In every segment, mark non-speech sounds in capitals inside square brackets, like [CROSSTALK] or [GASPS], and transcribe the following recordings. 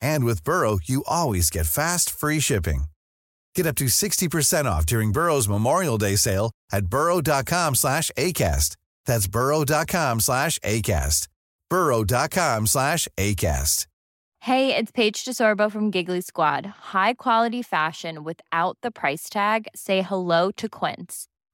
And with Burrow, you always get fast, free shipping. Get up to 60% off during Burrow's Memorial Day sale at burrow.com slash ACAST. That's burrow.com slash ACAST. burrow.com slash ACAST. Hey, it's Paige DeSorbo from Giggly Squad. High quality fashion without the price tag. Say hello to Quince.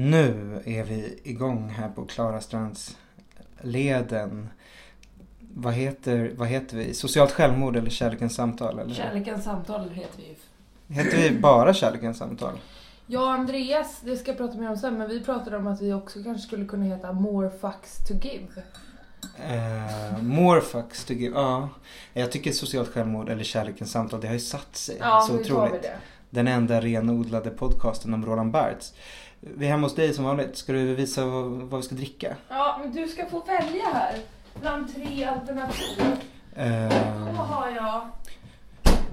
Nu är vi igång här på Klarastrands-leden. Vad heter, vad heter vi? Socialt självmord eller Kärlekens samtal? Eller? Kärlekens samtal heter vi. Heter vi bara Kärlekens samtal? Och Andreas, det ska jag prata mer om sen, men vi pratade om att vi också kanske skulle kunna heta More fucks to give. Uh, more fucks to give. Ja. Jag tycker socialt självmord eller Kärlekens samtal, det har ju satt sig Ja, så otroligt. det. Den enda renodlade podcasten om Roland Barthes. Vi är hemma hos dig som vanligt. Ska du visa vad, vad vi ska dricka? Ja, men du ska få välja här bland tre alternativ. Uh, har jag...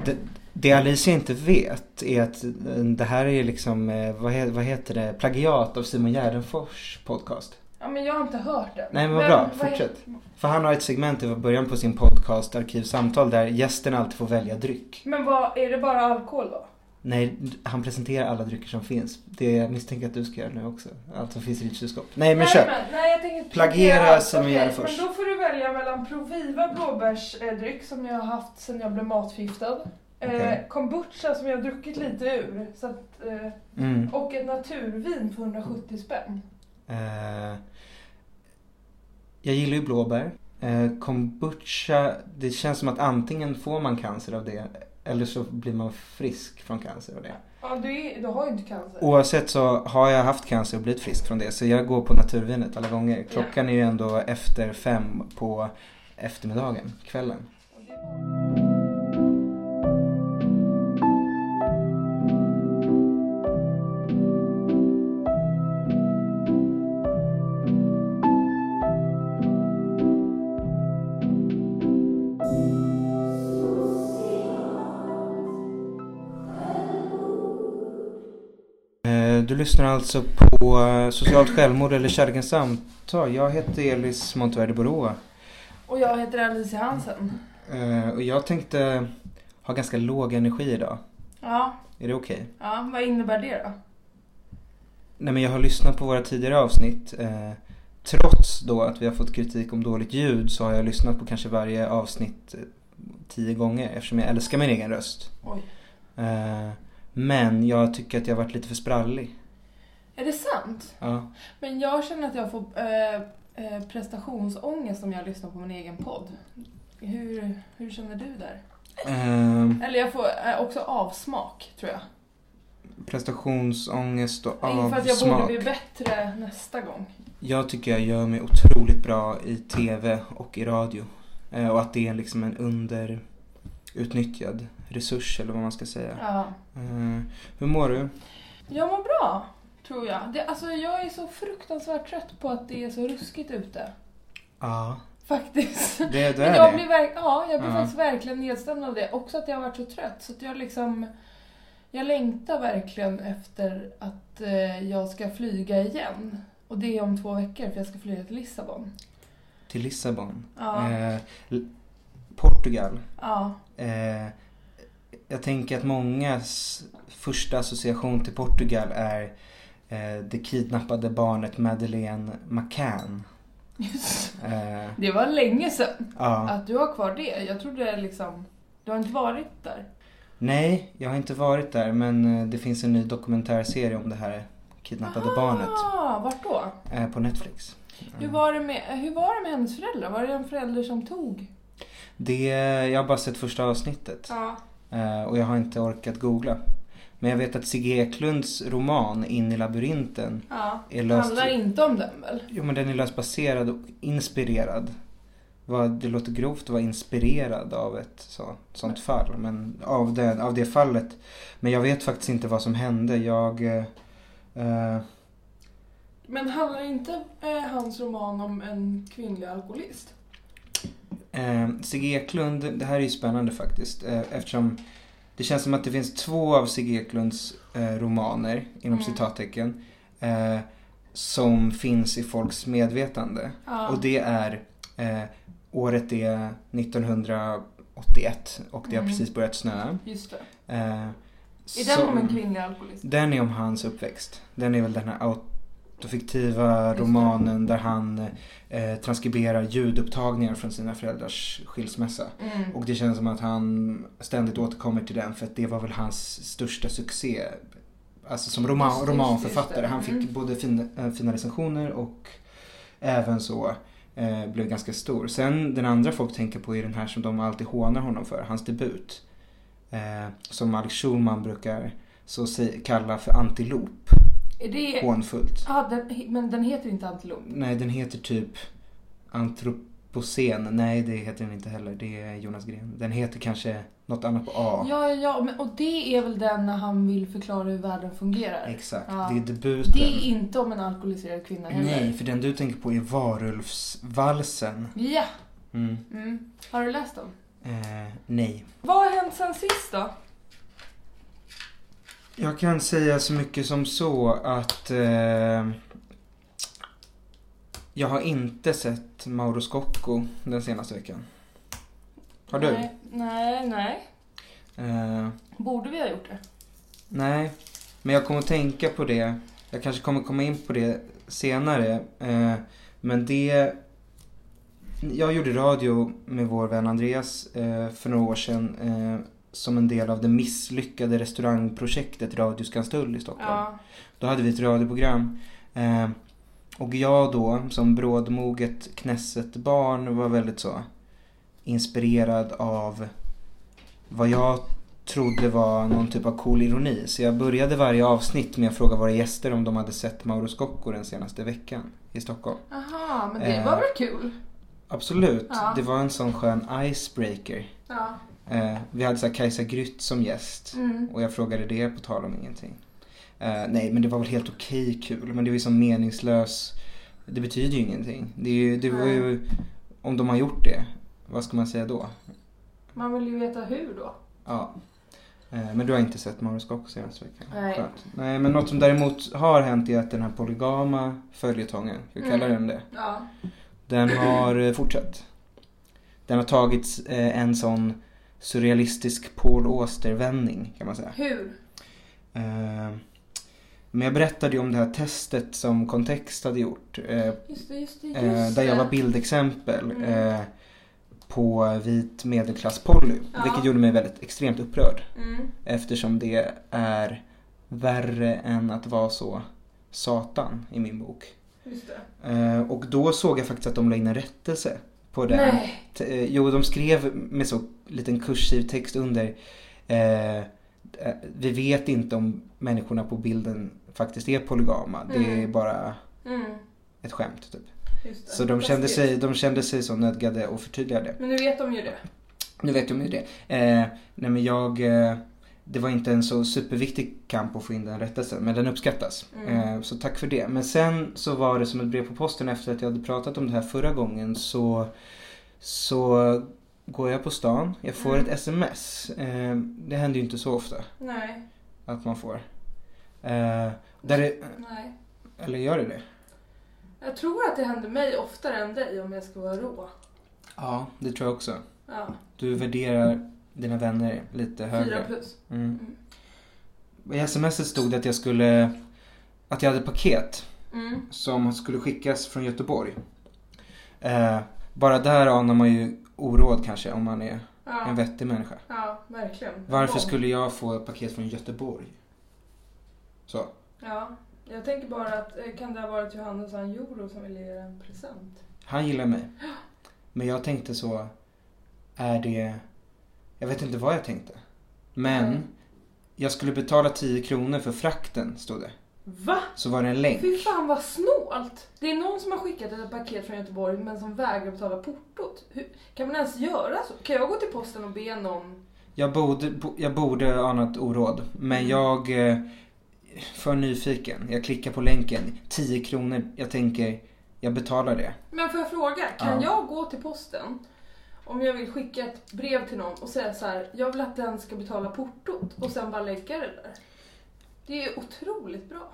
Det, det Alicia inte vet är att eh, det här är liksom, eh, vad, he, vad heter det, plagiat av Simon Gärdenfors podcast. Ja, men jag har inte hört den. Nej men vad bra, vad fortsätt. För han har ett segment i början på sin podcast Arkivsamtal där gästen alltid får välja dryck. Men vad, är det bara alkohol då? Nej, han presenterar alla drycker som finns. Det jag misstänker att du ska göra nu också. Allt som finns i ditt kylskåp. Nej men nej, kör. Men, nej, jag tänker inte Plagiera plagiera. Simon Okej, Gärdenfors. Men då får du välja mellan Proviva blåbärsdryck som jag har haft sedan jag blev matförgiftad. Eh, kombucha som jag har druckit lite ur. Så att, eh, Mm. och ett naturvin för 170 spänn. Eh, jag gillar ju blåbär. Eh, kombucha, det känns som att antingen får man cancer av det eller så blir man frisk från cancer av det. Ja, du, är, du har ju inte cancer. Oavsett så har jag haft cancer och blivit frisk från det så jag går på naturvinet alla gånger. Klockan är ju ändå efter fem på eftermiddagen, kvällen. Du lyssnar alltså på eh, Socialt självmord eller Kärlekens samtal. Jag heter Elis Monteverde Boråa. Och jag heter Alicia Hansen. Eh, Och jag tänkte ha ganska låg energi idag. Ja, Är det okej? ja, vad innebär det då? Nej men jag har lyssnat på våra tidigare avsnitt. Eh, trots då att vi har fått kritik om dåligt ljud så har jag lyssnat på kanske varje avsnitt tio gånger eftersom jag älskar min egen röst. Oj. Men jag tycker att jag har varit lite för sprallig. Är det sant? Ja. Men jag känner att jag får eh, eh, prestationsångest om jag lyssnar på min egen podd. Hur, hur känner du där? Eh, Eller jag får eh, också avsmak, tror jag. prestationsångest och Inför att jag borde avsmak. bli bättre nästa gång. Jag tycker jag gör mig otroligt bra i TV och i radio. Eh, och att det är liksom en underutnyttjad resurs eller vad man ska säga. Ja. Eh, hur mår du? Jag mår bra, tror jag. Det, alltså, jag är så fruktansvärt trött på att det är så ruskigt ute. Ja, Faktiskt. det, det Men är jag det. blir, verk- ja, jag blir Ja. faktiskt verkligen nedstämd av det. Också att jag har varit så trött. Så att jag liksom... Jag längtar verkligen efter att eh, jag ska flyga igen. Och det är om två veckor för jag ska flyga till Lissabon. till Lissabon. Ja. Eh, Portugal. Ja. Eh, jag tänker att mångas första association till Portugal är eh, det kidnappade barnet Madeleine McCann. Just. Eh, Det var länge sedan ja. att du har kvar det. Jag trodde liksom... Du har inte varit där? Nej, jag har inte varit där men eh, det finns en ny dokumentärserie om det här kidnappade barnet Ah, vart då? eh, på Netflix. Hur var, det med, hur var det med hennes föräldrar? Var det en förälder som tog? Det, jag har bara sett första avsnittet Ja. Eh, och jag har inte orkat googla. Men jag vet att Sigge Eklunds roman In i labyrinten ja. är löst... Handlar inte om den väl? Jo men den är löst baserad och inspirerad. Det låter grovt att vara inspirerad av ett så, sånt fall. Men av det, av det fallet. Men jag vet faktiskt inte vad som hände. Jag... Eh, eh, Men handlar inte eh, hans roman om en kvinnlig alkoholist? Eh, Sigge Eklund, det här är ju spännande faktiskt. Eh, eftersom det känns som att det finns två av Sigge Eklunds eh, romaner, inom Mm. citattecken. Eh, som finns i folks medvetande. Ja. Och det är, eh, året är 1981 och det har Mm. precis börjat snöa. Just det. Eh, Är den om en kvinnlig alkoholist? Den är om hans uppväxt. Den är väl den här autofiktiva Just det. romanen där han eh, transkriberar ljudupptagningar från sina föräldrars skilsmässa. Mm. Och det känns som att han ständigt återkommer till den för att det var väl hans största succé. Alltså som roman, Just romanförfattare. just. Han fick Mm. både fin, äh, fina recensioner och även så eh, blev ganska stor. Sen den andra folk tänker på är den här som de alltid hånar honom för, hans debut. Eh, som Alex Schulman brukar så sä- kalla för antilop, Är det... hånfullt. Ah, den, men den heter inte antilop? Nej, den heter typ Antropocen. Nej, det heter den inte heller. Det är Jonas Gren. Den heter kanske något annat på A. Ja, ja, ja. Men, och det är väl den när han vill förklara hur världen fungerar? Exakt, Ja. det är debuten. Det är inte om en alkoholiserad kvinna heller. Nej, för den du tänker på är Varulvsvalsen. Ja. Mm. Mm. Har du läst den? Eh, nej. Vad har hänt sen sist då? Jag kan säga så mycket som så att eh, jag har inte sett Mauro Scocco den senaste veckan. Har du? Nej, nej. nej. Eh, Borde vi ha gjort det? nej, men jag kommer att tänka på det. Jag kanske kommer komma in på det senare. Eh, men det... Jag gjorde radio med vår vän Andreas eh, för några år sedan. Eh, som en del av det misslyckade restaurangprojektet Radio Skanstull i Stockholm. Ja. Då hade vi ett radioprogram. Eh, och jag då, som brådmoget knässet barn, var väldigt så inspirerad av vad jag trodde var någon typ av cool ironi. Så jag började varje avsnitt med att fråga våra gäster om de hade sett Mauro Scocco den senaste veckan i Stockholm. Aha, men det Eh. var väl kul? Absolut, Ja. det var en sån skön icebreaker. Ja. Eh, vi hade så här Kajsa Grytt som gäst. Mm. Och jag frågade det på tal om ingenting. Eh, nej, men det var väl helt okej kul. Men det var ju som meningslös. Det betyder ju ingenting. Det, är ju, det var ju, om de har gjort det, vad ska man säga då? Man vill ju veta hur då. Ja. Eh, men du har inte sett Mauro Scocco senaste veckan? Nej. Skönt. Nej, men något som däremot har hänt är att den här polygama följetongen, ska vi kalla Mm. den det? Ja. Den har eh, fortsatt. Den har tagit eh, en sån surrealistisk Paul Auster-vändning kan man säga. Hur? Eh, Men jag berättade ju om det här testet som Kontext hade gjort. eh, Just det, just det, just eh, Där jag var bildexempel Mm. eh, på vit medelklass Polly. Ja. Vilket gjorde mig väldigt extremt upprörd. Mm. Eftersom det är värre än att vara så satan i min bok. Eh, Och då såg jag faktiskt att de la in en rättelse på det. Nej. Eh, Jo, de skrev med så liten kursiv text under. Eh, eh, vi vet inte om människorna på bilden faktiskt är polygama. Det är Mm. bara Mm. ett skämt typ. Så de kände, sig, de kände sig så nödgade att förtydliga det. Men nu vet de ju det. Nu vet de ju det. Eh, nej men jag... Eh, det var inte en så superviktig kamp att få in den rättelsen, men den uppskattas. Mm. Eh, så tack för det. Men sen så var det som ett brev på posten efter att jag hade pratat om det här förra gången så, så går jag på stan, jag får Mm. ett sms. Eh, det händer ju inte så ofta Nej. att man får. Eh, där det, Nej. eller gör det det? Jag tror att det händer mig oftare än dig om jag ska vara rå. Ja, det tror jag också. Ja, Du värderar dina vänner lite fyra högre. plus. Mm. I smset stod det att jag skulle, att jag hade paket Mm. som skulle skickas från Göteborg. Eh, bara där anar man ju oråd kanske om man är en Ja, vettig människa. ja, verkligen. Varför skulle jag få ett paket från Göteborg? Så. Ja, jag tänker bara att eh, kan det ha varit Johannes Anjoro som ville ge en present? Han gillar mig. Men jag tänkte så, är det... Jag vet inte vad jag tänkte. Men Nej. jag skulle betala 10 kronor för frakten, stod det. Va? Så var det en länk. Fy fan vad snålt! Det är någon som har skickat ett paket från Göteborg men som vägrar betala portot. Hur, kan man ens göra så? Kan jag gå till posten och be någon? Jag borde, bo- jag borde anat oråd. Men Mm. jag... eh, För nyfiken. Jag klickar på länken. 10 kronor. Jag tänker, jag betalar det. Men får jag fråga, kan Ja. jag gå till posten om jag vill skicka ett brev till någon och säga så här, jag vill att den ska betala portot och sen bara lägga det där? Det är otroligt bra.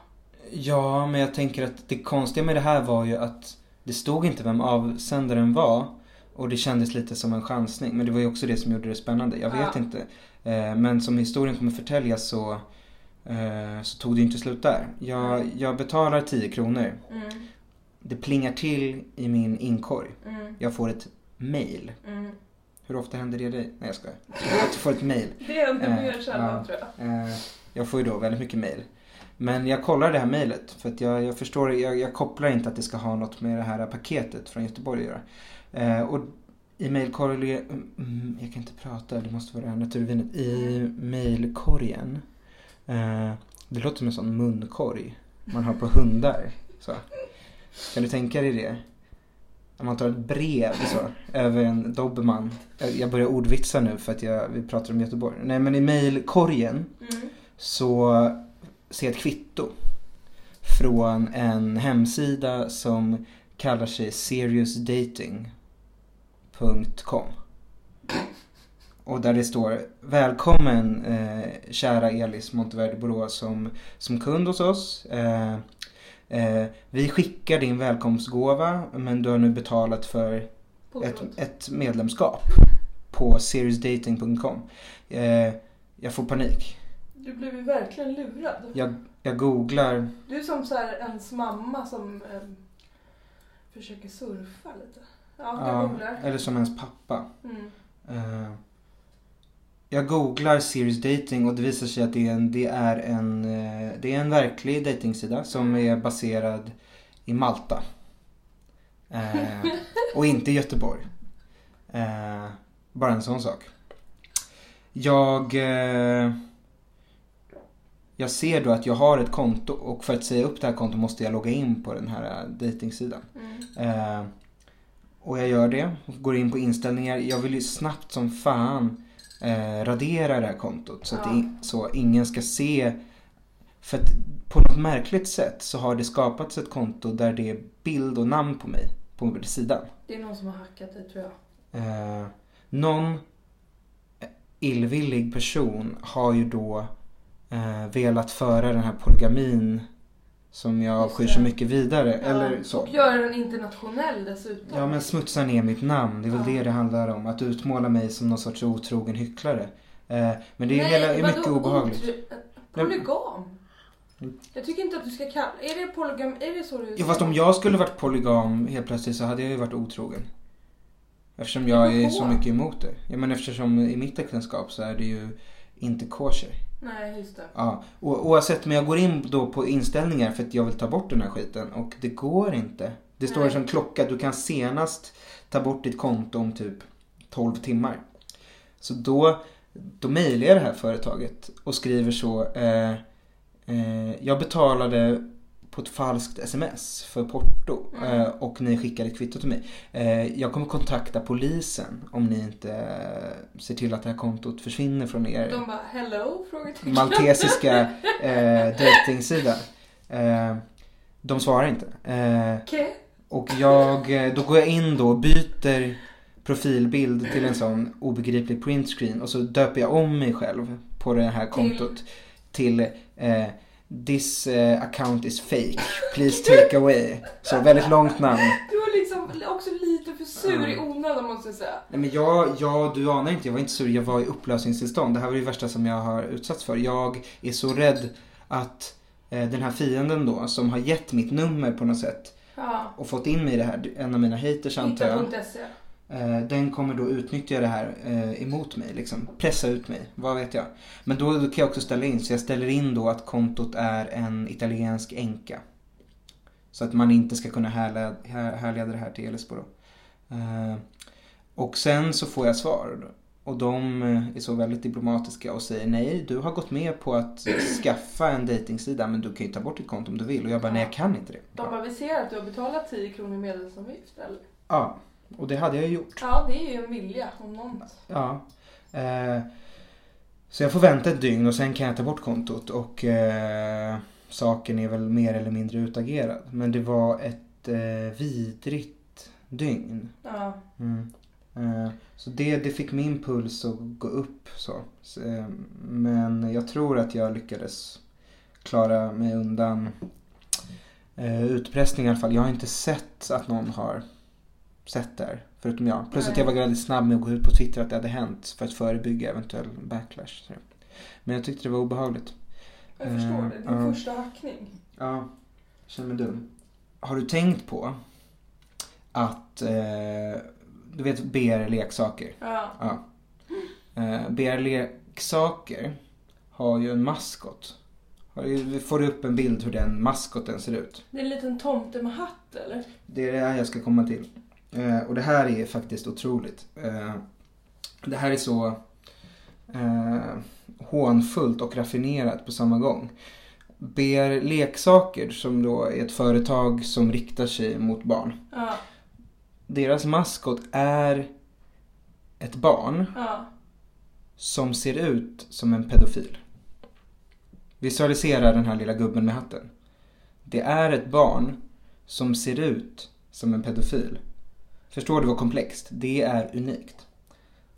Ja, men jag tänker att det konstiga med det här var ju att det stod inte vem avsändaren var. Och det kändes lite som en chansning. Men det var ju också det som gjorde det spännande. Jag vet Ja. inte. Eh, Men som historien kommer förtäljas så, eh, så tog det ju inte slut där. Jag, jag betalar 10 kronor. Mm, Det plingar till i min inkorg. mm, Jag får ett mail. mm. Hur ofta händer det dig? Nej jag skojar. Jag får ett mail. [LAUGHS] Det inte Eh, mer sällan tror jag. Eh, Jag får ju då väldigt mycket mail. Men jag kollar det här mejlet för att jag, jag förstår, jag, jag kopplar inte att det ska ha något med det här paketet från Göteborg att göra. Eh, och i mejlkorgen, mm, jag kan inte prata, det måste vara det här naturvinet. I mejlkorgen, eh, det låter som en sån munkorg man har på hundar. Så. Kan du tänka dig det? Om man tar ett brev så, över en dobermann. Jag- börjar ordvitsa nu för att jag, vi pratar om Göteborg. Nej men i mejlkorgen Mm. så jag ett kvitto från en hemsida som kallar sig seriousdating.com och där det står Välkommen eh, kära Elis Monteverde Borås som, som kund hos oss. Eh, eh, vi skickar din välkomstgåva men du har nu betalat för ett, ett medlemskap på seriousdating.com. Eh, jag får panik. Du blev ju verkligen lurad. Jag, jag googlar. Du är som så här ens mamma som eh, försöker surfa lite. Ja, jag Ja, googlar. eller som ens pappa. Mm. Eh, jag googlar serious dating och det visar sig att det är en, det är en, eh, det är en verklig datingsida som är baserad i Malta. Eh, [LAUGHS] och inte i Göteborg. Eh, bara en sån sak. Jag, eh, jag ser då att jag har ett konto och för att säga upp det här kontot måste jag logga in på den här eh, datingsidan. Mm. Eh, och jag gör det. Och går in på inställningar. Jag vill ju snabbt som fan eh, radera det här kontot. Så att Ja. det, så ingen ska se. För att på något märkligt sätt så har det skapats ett konto där det är bild och namn på mig. På sidan. Det är någon som har hackat dig tror jag. Eh, någon illvillig person har ju då eh, velat föra den här polygamin som jag avskyr så mycket vidare. Eller Ja, så. Och gör den internationell dessutom. Ja men smutsa ner mitt namn, det är väl Ja. det det handlar om. Att utmåla mig som någon sorts otrogen hycklare. Eh, men det är, Nej, hela, är mycket obehagligt. otro- Polygam? Jag tycker inte att du ska kalla... Är det polygam? Är det så du Ja, fast om jag skulle varit polygam helt plötsligt så hade jag ju varit otrogen. Eftersom jag är så mycket emot det. Ja men eftersom i mitt äktenskap så är det ju inte kosher. Nej, just det. Ja, och, oavsett, men jag går in då på inställningar för att jag vill ta bort den här skiten och det går inte. Det står Nej. som klocka, du kan senast ta bort ditt konto om typ 12 timmar. Så då, då mejlar jag det här företaget och skriver så. Eh, eh, jag betalade på ett falskt sms för porto Mm. eh, och ni skickade ett kvitto till mig. Eh, jag kommer kontakta polisen om ni inte eh, ser till att det här kontot försvinner från er De bara hello? Maltesiska [LAUGHS] eh, dejtingsida. De svarar inte. Okej. och jag, då går jag in då och byter profilbild till en sån obegriplig printscreen och så döper jag om mig själv på det här kontot till eh, This eh, account is fake. Please take away. Så väldigt långt namn. Du var liksom också lite för sur i onödan måste jag säga. Nej men jag, jag, du anar inte, jag var inte sur, jag var i upplösningstillstånd. Det här var det värsta som jag har utsatts för. Jag är så rädd att eh, den här fienden då, som har gett mitt nummer på något sätt Ja. och fått in mig i det här, en av mina haters antar jag. Eh, den kommer då utnyttja det här eh, emot mig, liksom. Pressa ut mig, vad vet jag. Men då, då kan jag också ställa in, så jag ställer in då att kontot är en italiensk änka. Så att man inte ska kunna härleda, här, härleda det här till Elisbo då. Eh, och sen så får jag svar. Och de eh, är så väldigt diplomatiska och säger nej, du har gått med på att skaffa en dejtingsida men du kan ju ta bort ditt konto om du vill. Och jag bara, nej jag kan inte det. De bara, vi ser att du har betalat 10 kronor i medlemsavgift eller? Ja, och det hade jag ju gjort. Ja, det är ju en vilja om något. Ja. Eh, så jag får vänta ett dygn och sen kan jag ta bort kontot och eh, saken är väl mer eller mindre utagerad. Men det var ett eh, vidrigt dygn. Ja. Mm. Eh, så det, det fick min puls att gå upp så. eh, men jag tror att jag lyckades klara mig undan eh, utpressning i alla fall. Jag har inte sett att någon har sett det här. Förutom jag. Plus att jag var väldigt snabb med att gå ut på Twitter att det hade hänt för att förebygga eventuell backlash. Men jag tyckte det var obehagligt. Jag förstår det. Din Eh, ja. första hackning. Ja, jag känner mig dum. Har du tänkt på att eh, du vet BR-leksaker? Ja. Ja. Eh, BR-leksaker har ju en maskot. Får du upp en bild hur den maskoten ser ut? Det är en liten tomte med hatt eller? Det är det här jag ska komma till. Eh, och det här är faktiskt otroligt. Eh, det här är så eh, hånfullt och raffinerat på samma gång. BR Leksaker som då är ett företag som riktar sig mot barn. Ja. Deras maskot är ett barn Ja. som ser ut som en pedofil. Visualisera den här lilla gubben med hatten. Det är ett barn som ser ut som en pedofil. Förstår du vad komplext? Det är unikt.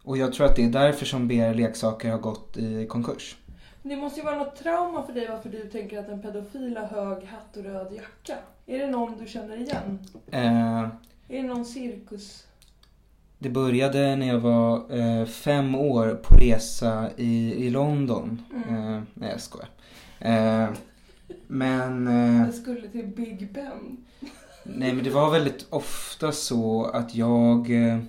Och jag tror att det är därför som BR Leksaker har gått i konkurs. Det måste ju vara något trauma för dig varför du tänker att en pedofil har hög hatt och röd jacka. Är det någon du känner igen? Eh, Är det någon cirkus? det började när jag var eh, fem år på resa i, i London. Eh, nej jag skojar. Eh, men... Eh, Jag skulle till Big Ben. Nej men det var väldigt ofta så att jag eh,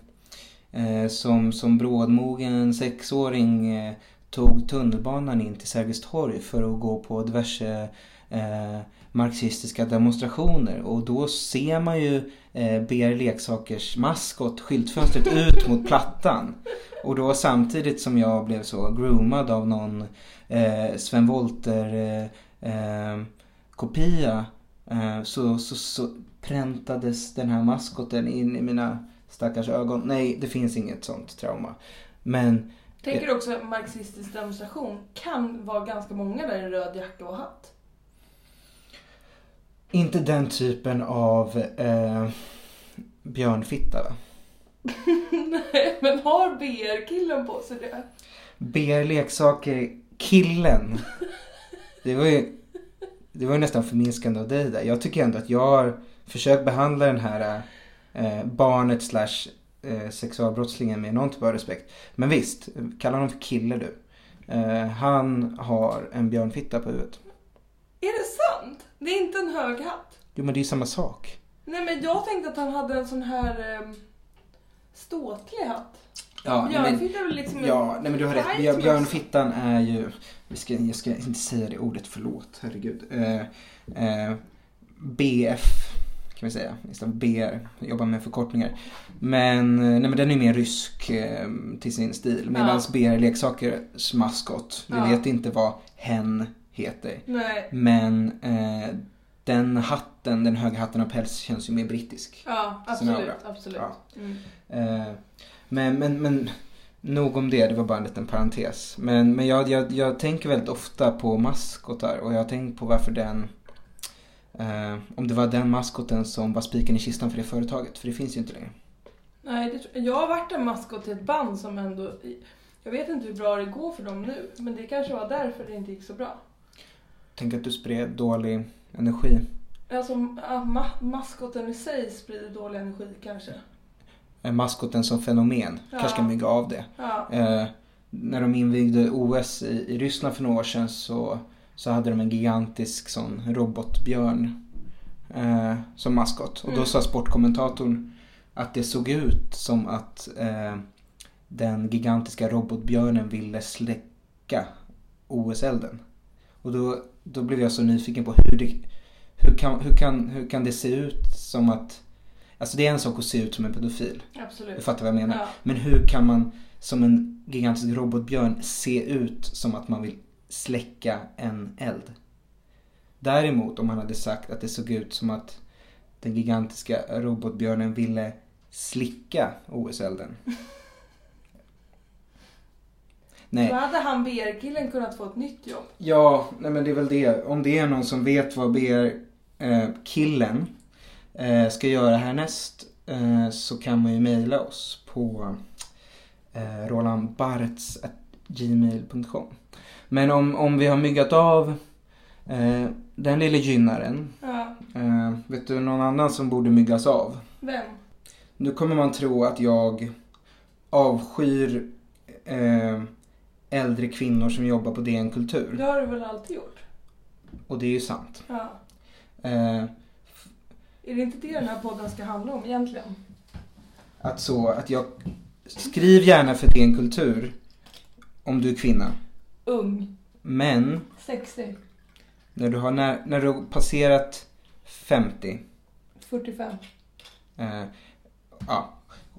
eh, som, som brådmogen sexåring eh, tog tunnelbanan in till Sergels torg för att gå på diverse eh, marxistiska demonstrationer och då ser man ju eh, BR Leksakers maskot skyltfönstret ut mot plattan. Och då samtidigt som jag blev så groomad av någon eh, Sven Wollter eh, eh, kopia eh, så, så, så präntades den här maskoten in i mina stackars ögon. Nej, det finns inget sånt trauma. Men Tänker du också att marxistisk demonstration kan vara ganska många där i röd jacka och hatt? inte den typen av eh, björnfitta va? [LAUGHS] Nej, men har BR-killen på sig det? BR Leksaker killen. [LAUGHS] Det var ju det var ju nästan förminskande av dig där. Jag tycker ändå att jag har försökt behandla den här eh, barnet slash eh, sexualbrottslingen med någon typ av respekt. Men visst, kalla honom för kille du. Eh, han har en björnfitta på huvudet. Är det sant? Det är inte en hög hatt? Jo men det är ju samma sak. Nej, men jag tänkte att han hade en sån här eh, ståtlig hatt. Ja, nej, men- Björnfitta är liksom Ja, nej men du har rätt. björnfittan är ju, vi ska, jag ska inte säga det ordet, förlåt, herregud. Eh, eh, BF kan vi säga, istället för BR, jobbar med förkortningar. Men, eh, nej men den är mer rysk eh, till sin stil. Medan Ja. BR Leksakers maskot, vi Ja. vet inte vad hen heter. Nej. Men eh, den hatten, den höga hatten av päls känns ju mer brittisk. Ja, absolut. absolut. Ja. Mm. Eh, men, men, men nog om det, det var bara en liten parentes. Men, men jag, jag, jag tänker väldigt ofta på maskotar och jag har tänkt på varför den eh, om det var den maskoten som var spiken i kistan för det företaget, för det finns ju inte längre. Nej, det, jag har varit en maskot till ett band som ändå... Jag vet inte hur bra det går för dem nu, men det kanske var därför det inte gick så bra. tänker att du spred dålig energi. Alltså ja, ma- maskoten i sig sprider dålig energi kanske. Eh, Maskoten som fenomen. Ja. Kanske kan bygga av det. Ja. Eh, när de invigde OS i, i Ryssland för några år sedan så, så hade de en gigantisk sån robotbjörn eh, som maskot. Och då Mm. sa sportkommentatorn att det såg ut som att eh, den gigantiska robotbjörnen ville släcka OS-elden. Och då, då blev jag så nyfiken på hur det, hur kan, hur, kan, hur kan det se ut som att Alltså det är en sak att se ut som en pedofil. Du Absolut. fattar vad jag menar. Ja. Men hur kan man som en gigantisk robotbjörn se ut som att man vill släcka en eld? Däremot om man hade sagt att det såg ut som att den gigantiska robotbjörnen ville slicka OS-elden. [LAUGHS] Nej. Då hade han BR-killen kunnat få ett nytt jobb. Ja, nej men det är väl det. Om det är någon som vet vad BR-killen eh, ska göra härnäst eh, så kan man ju mejla oss på eh, rolandbarts.gmail.com Men om, om vi har myggat av eh, den lille gynnaren, Ja. eh, vet du någon annan som borde myggas av? Vem? Nu kommer man tro att jag avskyr eh, äldre kvinnor som jobbar på DN Kultur. Det har du väl alltid gjort? Och det är ju sant. Ja. Eh, Är det inte det den här podden ska handla om egentligen? att så, att jag skriv gärna för DN Kultur om du är kvinna. Ung. Men 60. när du har, när, när du har passerat 50, 45. eh, ja,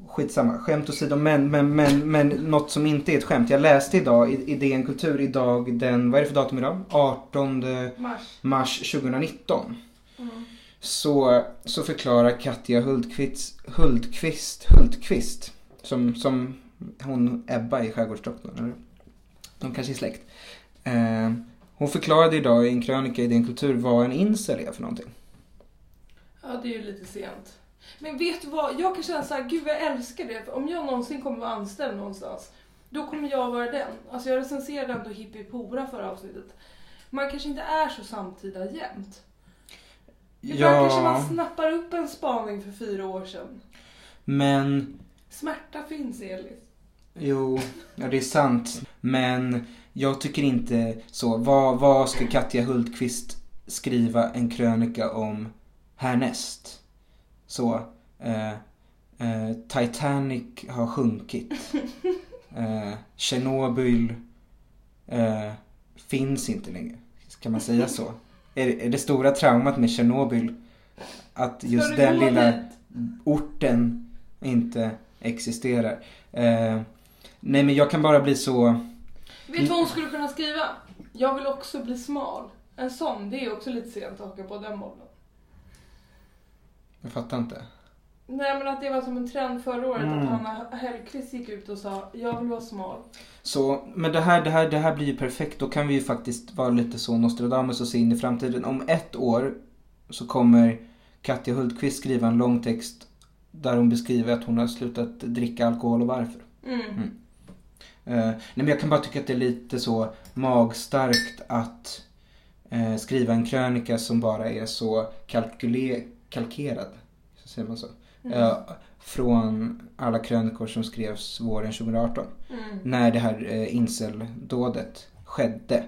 skitsamma. Skämt åsido, men, men, men, men något som inte är ett skämt. Jag läste idag i, i DN Kultur idag den, vad är det för datum idag? 18 Mars. mars 2019. Mm. Så, så förklarar Katja Hultqvist, Hultqvist, Hultqvist som, som hon Ebba i Skärgårdsdoktorn, eller? De kanske är släkt. Eh, hon förklarade idag i en krönika i DN Kultur vad en incel är för någonting. Ja, det är ju lite sent. Men vet du vad? Jag kan känna så här, gud jag älskar det. För om jag någonsin kommer vara anställd någonstans, då kommer jag vara den. Alltså jag recenserade ändå Hippie Pora förra avsnittet. Man kanske inte är så samtida jämt. Ibland kanske man snappar upp en spaning för fyra år sedan. men Smärta finns, Elis. Jo, ja det är sant. Men jag tycker inte så. Vad, vad ska Katja Hultqvist skriva en krönika om härnäst? Så, eh, eh, Titanic har sjunkit. [LAUGHS] Eh, Tjernobyl eh, finns inte längre. Kan man säga så? Är, är det stora traumat med Tjernobyl att just den lilla orten inte existerar. Nej men jag kan bara bli så... Vet du vad hon skulle kunna skriva? Jag vill också bli smal. En sån, det är också lite sent att haka på den bollen. Jag fattar inte. Nej men att det var som en trend förra året Mm. att Hanna Hellquist gick ut och sa jag vill vara smal. Så, men det här, det, här, det här blir ju perfekt. Då kan vi ju faktiskt vara lite så Nostradamus och se in i framtiden. Om ett år så kommer Katja Hultqvist skriva en lång text där hon beskriver att hon har slutat dricka alkohol och varför. Mm. Eh, nej men jag kan bara tycka att det är lite så magstarkt att eh, skriva en krönika som bara är så kalkyle- kalkerad. Så säger man så. Eh, från alla krönikor som skrevs våren 2018. Mm. När det här eh, inceldådet skedde.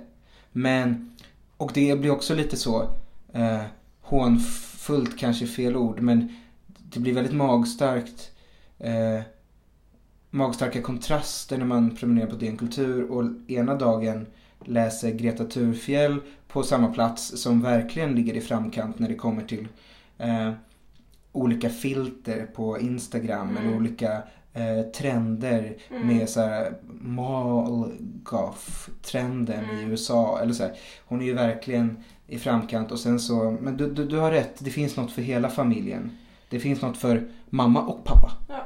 Men, och det blir också lite så eh, hånfullt kanske fel ord men det blir väldigt magstarkt eh, magstarka kontraster när man prenumererar på DN Kultur och ena dagen läser Greta Thurfjell på samma plats som verkligen ligger i framkant när det kommer till eh, olika filter på Instagram eller olika eh, trender med så här Malgoff-trenden i USA. Eller så här. Hon är ju verkligen i framkant och sen så, men du, du, du har rätt, det finns något för hela familjen. Det finns något för mamma och pappa. Ja.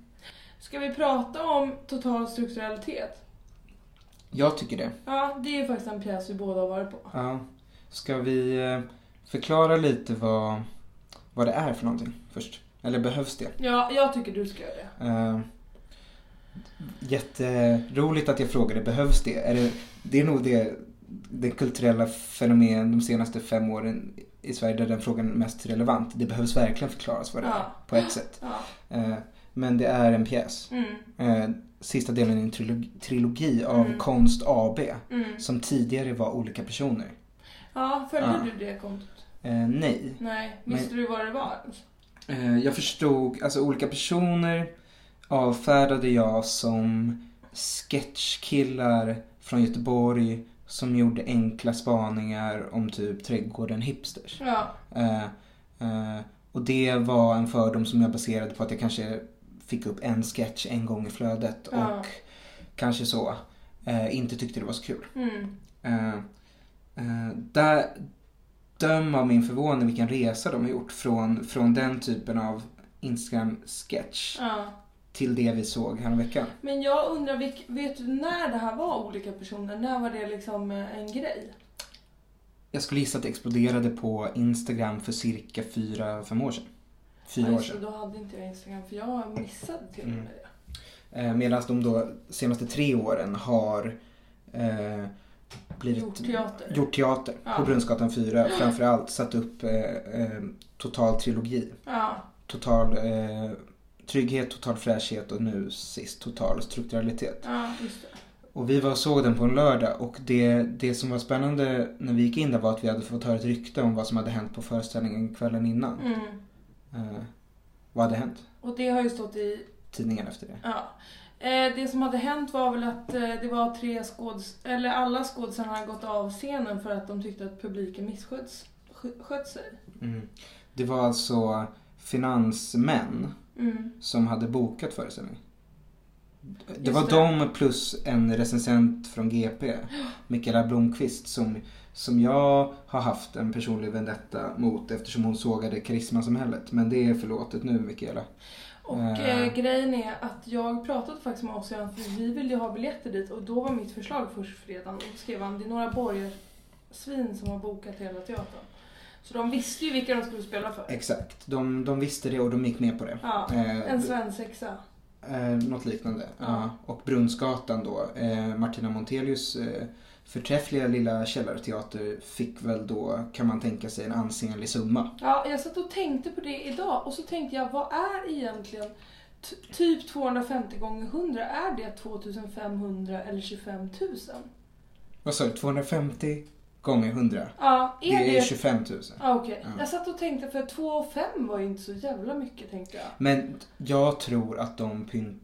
Ska vi prata om total strukturalitet? Jag tycker det. Ja, det är ju faktiskt en pjäs vi båda har varit på. Ja. Ska vi eh, förklara lite vad, vad det är för någonting först? Eller behövs det? Ja, jag tycker du ska göra det. Uh, jätteroligt att jag frågade, behövs det? Är det, det är nog det, det kulturella fenomen de senaste fem åren i Sverige där den frågan är mest relevant. Det behövs verkligen förklaras vad det Ja. är på ett sätt. Ja. Eh, men det är en pjäs. Mm. Eh, sista delen i en trilogi, trilogi av Mm. Konst AB. Mm. Som tidigare var olika personer. Ja, följde Ja. du det kontot? Eh, nej. Nej. Visste du vad det var? Eh, jag förstod, alltså olika personer avfärdade jag som sketchkillar från Göteborg som gjorde enkla spaningar om typ trädgården hipsters. Ja. Eh, eh, och det var en fördom som jag baserade på att jag kanske fick upp en sketch en gång i flödet Ja. och kanske så eh, inte tyckte det var så kul. Mm. Eh, eh, där, döm av min förvåning vilken resa de har gjort från, från den typen av Instagram-sketch Ja. till det vi såg häromveckan. Men jag undrar, vilk- vet du när det här var olika personer? När var det liksom eh, en grej? Jag skulle gissa att det exploderade på Instagram för cirka fyra, fem år sedan. Fyra år sedan. Då hade inte jag Instagram för jag missade till och Mm. med det. Eh, Medan de då senaste tre åren har eh, blivit, Gjort teater. gjort teater Ja. på Brunnsgatan 4. [GASPS] Framförallt satt upp eh, eh, total trilogi. Ja. Total eh, trygghet, total fräschhet och nu sist total strukturalitet. Ja, just det. Och vi var och såg den på en lördag och det, det som var spännande när vi gick in där var att vi hade fått höra ett rykte om vad som hade hänt på föreställningen kvällen innan. Mm. Eh, vad hade hänt? Och det har ju stått i Tidningen efter det. Ja. Eh, det som hade hänt var väl att eh, det var tre skåds... Eller alla skådisarna hade gått av scenen för att de tyckte att publiken missköts skö- skött sig. Mm. Det var alltså finansmän Mm. som hade bokat föreställningen. Det Just var det. de plus en recensent från GP, [GASPS] Mikaela Blomqvist, som, som jag har haft en personlig vendetta mot eftersom hon sågade karismasamhället. Men det är förlåtet nu Mikaela. Och Eh. eh, grejen är att jag pratade faktiskt med Ossian för vi ville ju ha biljetter dit och då var mitt förslag först fredagen och då skrev han det är några borgarsvin som har bokat hela teatern. Så de visste ju vilka de skulle spela för. Exakt, de, de visste det och de gick med på det. Ja, Eh, en svensexa. Eh, något liknande. Ja. Och Brunnsgatan då. Eh, Martina Montelius eh, förträffliga lilla källarteater fick väl då, kan man tänka sig, en ansenlig summa. Ja, jag satt och tänkte på det idag och så tänkte jag vad är egentligen t- typ 250 gånger 100? Är det 2500 eller 25 000? Vad sa du? 250 gånger 100? Ja, är det det... är 25 000. Ja, okej. Ja. Jag satt och tänkte för 2 och 5 var ju inte så jävla mycket tänkte jag. Men jag tror att de pyn-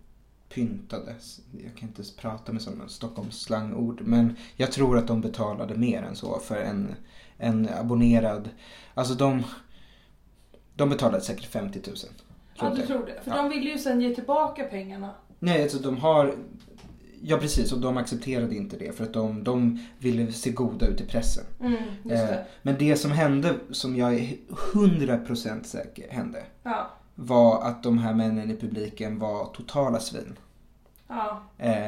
pyntades. Jag kan inte ens prata med sådana Stockholmslangord. Men jag tror att de betalade mer än så för en, en abonnerad. Alltså de, de betalade säkert 50 000. Ja, du tror det? För Ja. de vill ju sen ge tillbaka pengarna. Nej, alltså de har... Ja precis, och de accepterade inte det för att de, de ville se goda ut i pressen. Mm, just Eh, det. men det som hände, som jag är 100% säker hände, Ja, var att de här männen i publiken var totala svin. Ja. Eh,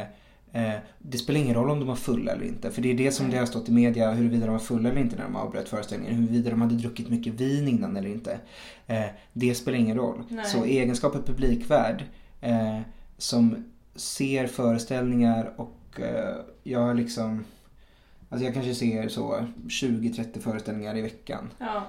eh, det spelar ingen roll om de var fulla eller inte. För det är det som det har stått i media, huruvida de var fulla eller inte när de avbröt föreställningen. Huruvida de hade druckit mycket vin innan eller inte. Eh, det spelar ingen roll. Nej. Så i egenskap av publikvärd eh, som ser föreställningar och eh, jag liksom Alltså jag kanske ser så 20-30 föreställningar i veckan. Ja.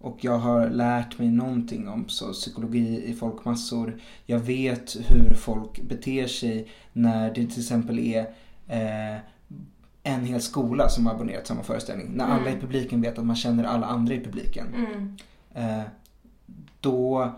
Och jag har lärt mig någonting om så, psykologi i folkmassor. Jag vet hur folk beter sig när det till exempel är eh, en hel skola som har abonnerat samma föreställning. När alla i Mm. publiken vet att man känner alla andra i publiken. Mm. Eh, då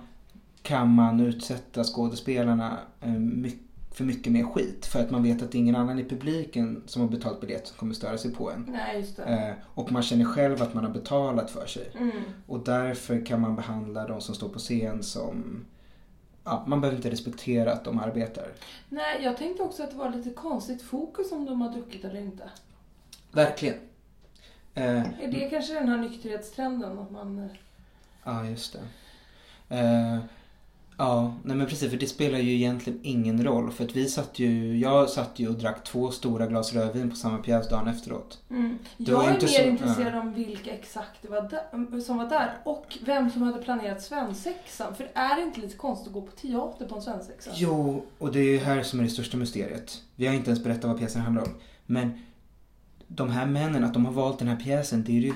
kan man utsätta skådespelarna eh, my- för mycket mer skit. För att man vet att det är ingen annan i publiken som har betalt biljett som kommer störa sig på en. Nej, just. Eh, och man känner själv att man har betalat för sig. Mm. Och därför kan man behandla de som står på scen som... Ja, man behöver inte respektera att de arbetar. Nej, jag tänkte också att det var lite konstigt fokus om de har druckit eller inte. Verkligen. Eh, Är det kanske den här nykterhetstrenden att man... eh, Ja, just det. Eh, ja, nej men precis för det spelar ju egentligen ingen roll för att vi satt ju, jag satt ju och drack två stora glas rödvin på samma pjäs dagen efteråt. Mm. Jag är mer så- intresserad om vilka exakt det var där, som var där och vem som hade planerat svensexan. För är det inte lite konstigt att gå på teater på en svensexa? Jo, och det är ju här som är det största mysteriet. Vi har inte ens berättat vad pjäsen handlar om. Men de här männen, att de har valt den här pjäsen, det är det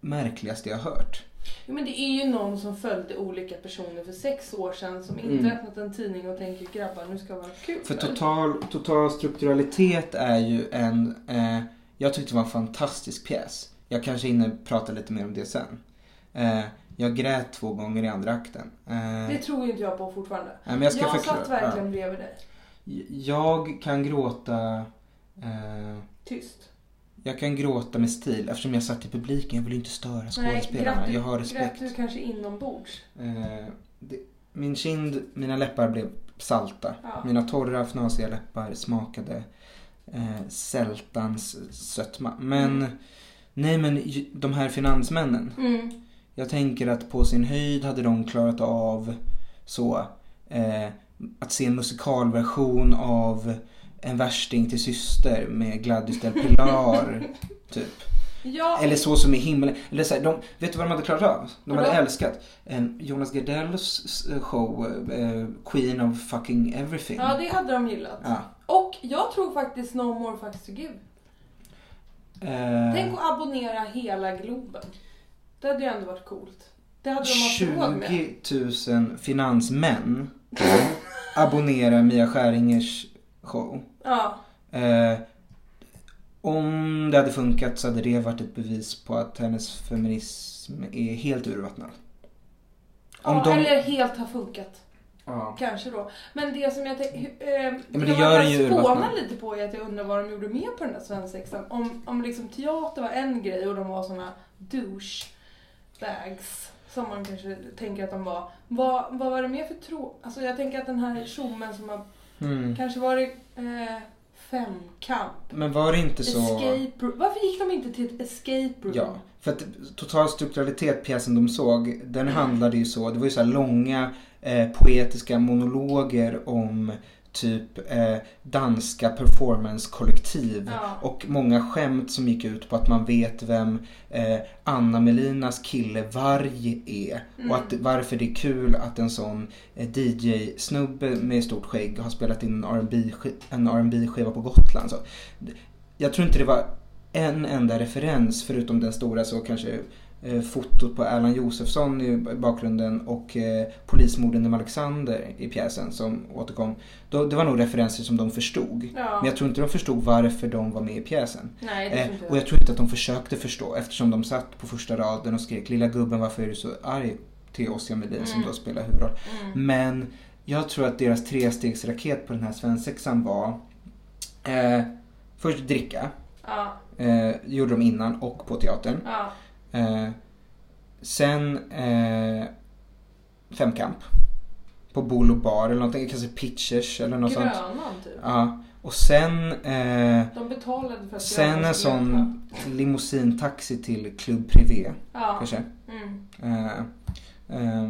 märkligaste jag har hört. Jo, men det är ju någon som följde olika personer för sex år sedan som inte Mm. öppnat en tidning och tänker grabbar nu ska det vara kul. För total, total strukturalitet är ju en... Eh, jag tyckte det var en fantastisk pjäs. Jag kanske hinner prata lite mer om det sen. Eh, jag grät två gånger i andra akten. Eh, Det tror ju inte jag på fortfarande. men jag ska jag förklara. satt verkligen Ja. bredvid dig. jag kan gråta... Eh, Tyst. Jag kan gråta med stil eftersom jag satt i publiken. Jag vill inte störa skådespelarna. grät du- jag har Grät respekt. du kanske inombords? Eh, det, min kind, mina läppar blev salta. Ja. Mina torra fnasiga läppar smakade eh, sältans sötma. Men nej men de här finansmännen. Mm. Jag tänker att på sin höjd hade de klarat av så eh, att se en musikalversion av En värsting till syster med Gladys del Pilar. [LAUGHS] typ. Ja, Eller Så som i himlen. Eller så här, de, vet du vad de hade klarat av? De hade älskat en Jonas Gardells s- show eh, Queen of fucking everything. ja, det hade de gillat. Ja. Och jag tror faktiskt No More Fucks To Give. Eh, Tänk att abonnera hela Globen. Det hade ju ändå varit coolt. Det hade de haft råd med. 20 000 finansmän [LAUGHS] abonnerar Mia Skäringers show. Ja. Eh, om det hade funkat så hade det varit ett bevis på att hennes feminism är helt urvattnad. Om ja de- Eller helt har funkat. Ja. Kanske då. Men det som jag tänkte... Eh, men det jag gör den ju urvattnad. lite på är att jag undrar vad de gjorde mer på den där svensexan. Om, om liksom teater var en grej och de var såna douchebags. Som man kanske tänker att de var. Vad, vad var det mer för tro... Alltså jag tänker att den här tjommen som har Mm. kanske varit eh, femkamp. Men var det inte så... Escape room. Varför gick de inte till ett escape room? Ja, för att total strukturalitet, pjäsen de såg, den handlade ju så, det var ju så långa eh, poetiska monologer om typ eh, danska performancekollektiv Ja. och många skämt som gick ut på att man vet vem eh, Anna Melinas kille Varg är Mm. och att, varför det är kul att en sån eh, DJ-snubbe med stort skägg har spelat in en R&B skiva på Gotland. Så, jag tror inte det var en enda referens förutom den stora så kanske eh, fotot på Erland Josefsson i bakgrunden och eh, polismorden med Alexander i pjäsen som återkom. Då, det var nog referenser som de förstod. Ja. Men jag tror inte de förstod varför de var med i pjäsen. Nej, det Eh, och jag tror inte att de försökte förstå eftersom de satt på första raden och skrek Lilla gubben varför är du så arg? Till Ossian Medin som Mm. då spelar huvudroll. Mm. Men jag tror att deras trestegsraket på den här svensexan var eh, först dricka. Ja. Eh, gjorde de innan och på teatern. Ja. Eh, sen eh, femkamp. På Bol och bar eller någonting, kanske pitchers eller något sånt. Grönan typ. Ja. Och sen eh, De betalade för att Sen Grönan en sån limousintaxi till Club Privé. Ja. Kanske. Mm. Eh, eh,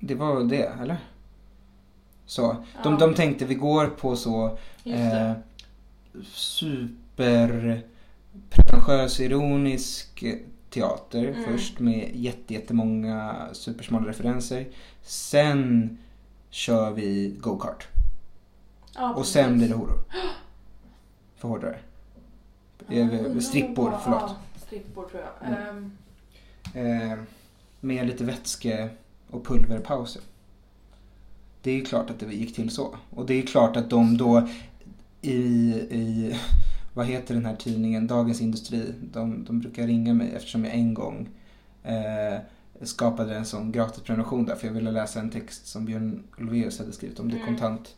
det var det, eller? Så. De, Ja. de tänkte vi går på så eh, super pretentiös, ironisk teater Mm. först med jätte, jättemånga supersmala referenser. Sen kör vi go-kart. Ja, och precis. sen blir det horor. [GASPS] För hårdare. Ja, undrar Strippor, förlåt. Ja, strippor tror jag. Mm. Eh, med lite vätske och pulverpauser. Det är ju klart att det gick till så. Och det är ju klart att de då i, i vad heter den här tidningen, Dagens Industri, de, de brukar ringa mig eftersom jag en gång eh, skapade en sån gratisprenumeration där för jag ville läsa en text som Björn Ulvaeus hade skrivit om det Mm. kontant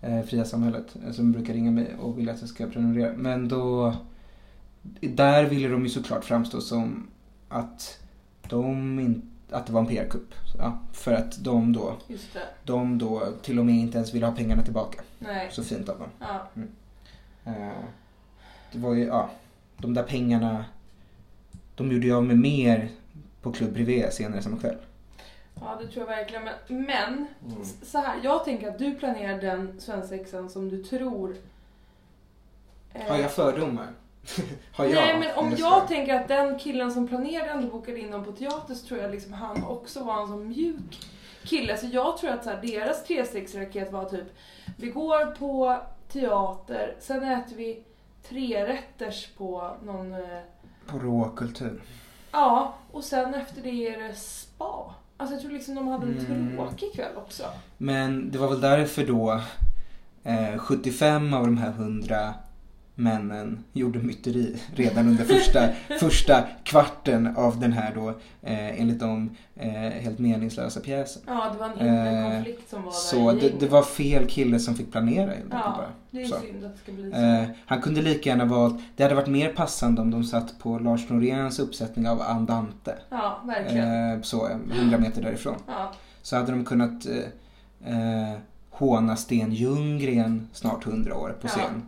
eh, fria samhället. eh, Som brukar ringa mig och vill att jag ska prenumerera. Men då, där ville de ju såklart framstå som att de in, att det var en PR-kupp. Ja, för att de då, de då till och med inte ens ville ha pengarna tillbaka. Nej. Så fint av dem. Ja. Eh, det var ju, ja, de där pengarna, de gjorde jag med mer på Club Privé senare samma kväll. ja, det tror jag verkligen. Men, men Mm. så här, jag tänker att du planerar den svensexan som du tror... eh, Har jag fördomar? [LAUGHS] har jag? Nej men om jag tänker att den killen som planerade ändå bokade in dem på teater så tror jag liksom han också var en sån mjuk kille. Så jag tror att så här, deras trestegsraket var typ, vi går på teater, sen äter vi trerätters på någon, eh, På råkultur. ja, och sen efter det är det spa. Alltså jag tror liksom de hade en Mm. tråkig kväll också. Men det var väl därför då eh, 75 av de här 100 männen gjorde myteri redan under första, [LAUGHS] första kvarten av den här då eh, enligt dem eh, helt meningslösa pjäsen. Ja, det var en inre Eh, konflikt som var där Så det, det var fel kille som fick planera helt enkelt Ja, bara. det är Så. synd att det ska bli så. Eh, han kunde lika gärna valt, det hade varit mer passande om de satt på Lars Noréns uppsättning av Andante. Ja, verkligen. Eh, så, 100 meter därifrån. Ja. Så hade de kunnat eh, håna Sten Ljunggren snart 100 år på Ja. scen.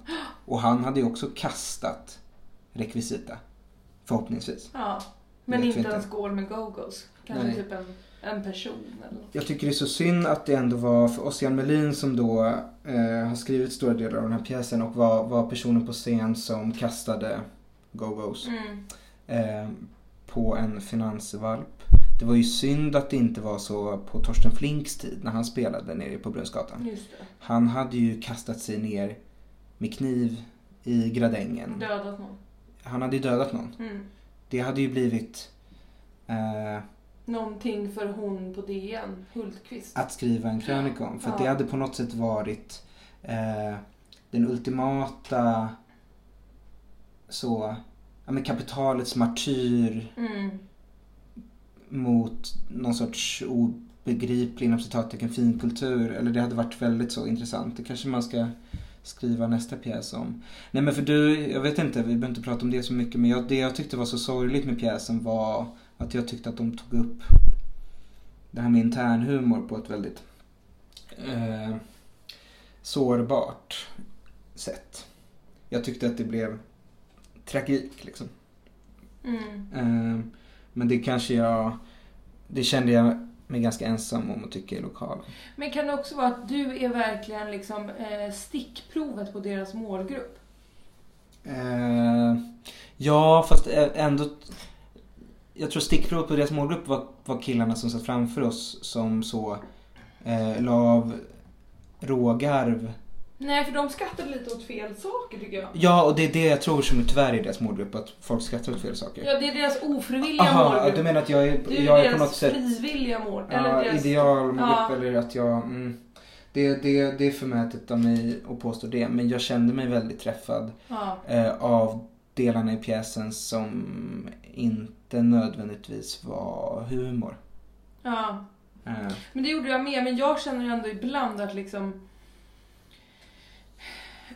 Och han hade ju också kastat rekvisita. Förhoppningsvis. Ja, men Vet inte inte. en skål med go-go's. Kanske Nej. typ en, en person eller något. Jag tycker det är så synd att det ändå var för Ossian Melin som då eh, har skrivit stora delar av den här pjäsen och var, var personen på scen som kastade go-go's Mm. eh, på en finansvalp. Det var ju synd att det inte var så på Torsten Flinks tid när han spelade nere på Brunnsgatan. Han hade ju kastat sig ner med kniv i gradängen. Dödat någon. Han hade ju dödat någon. Mm. Det hade ju blivit eh, Någonting för hon på DN, Hultqvist. att skriva en krönika om. För att det Ja. hade på något sätt varit eh, den ultimata så, ja men kapitalets martyr Mm. Mot någon sorts obegriplig inom citattecken finkultur. Eller det hade varit väldigt så intressant. Det kanske man ska skriva nästa pjäs om. Nej men för du, jag vet inte, vi behöver inte prata om det så mycket. Men jag, det jag tyckte var så sorgligt med pjäsen var att jag tyckte att de tog upp det här med internhumor på ett väldigt eh, sårbart sätt. Jag tyckte att det blev tragik liksom. Mm. Eh, men det kanske jag, det kände jag mig ganska ensam om att tycka i lokalen. Men kan det också vara att du är verkligen liksom eh, stickprovet på deras målgrupp? Eh, ja, fast ä- ändå. Jag tror stickprovet på deras målgrupp var, var killarna som satt framför oss som så eh, la av rågarv. Nej, för de skrattade lite åt fel saker tycker jag. Ja, och det är det jag tror som är tyvärr i deras målgrupp, att folk skrattar åt fel saker. Ja, det är deras ofrivilliga Aha, målgrupp. du menar att jag är, Du är jag är på något sätt frivilliga mål. ja, eller deras... idealmålgrupp Ja. eller att jag... Mm, det, det, det är förmätet av mig att påstå det, men jag kände mig väldigt träffad Ja. eh, av delarna i pjäsen som inte nödvändigtvis var humor. ja. Eh, Men det gjorde jag med, men jag känner ändå ibland att liksom...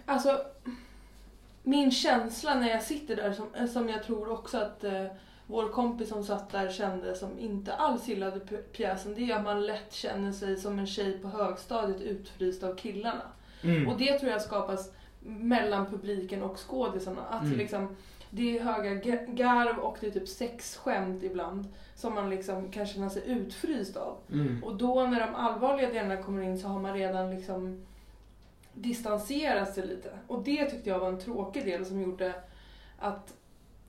Alltså, min känsla när jag sitter där, som, som jag tror också att eh, vår kompis som satt där kände, som inte alls gillade pjäsen, det är att man lätt känner sig som en tjej på högstadiet utfryst av killarna. Mm. Och det tror jag skapas mellan publiken och skådisarna. Att Mm. liksom, det är höga ga- garv och det är typ sexskämt ibland som man liksom kan känna sig utfryst av. Mm. Och då när de allvarliga delarna kommer in så har man redan liksom distansera sig lite. Och det tyckte jag var en tråkig del som gjorde att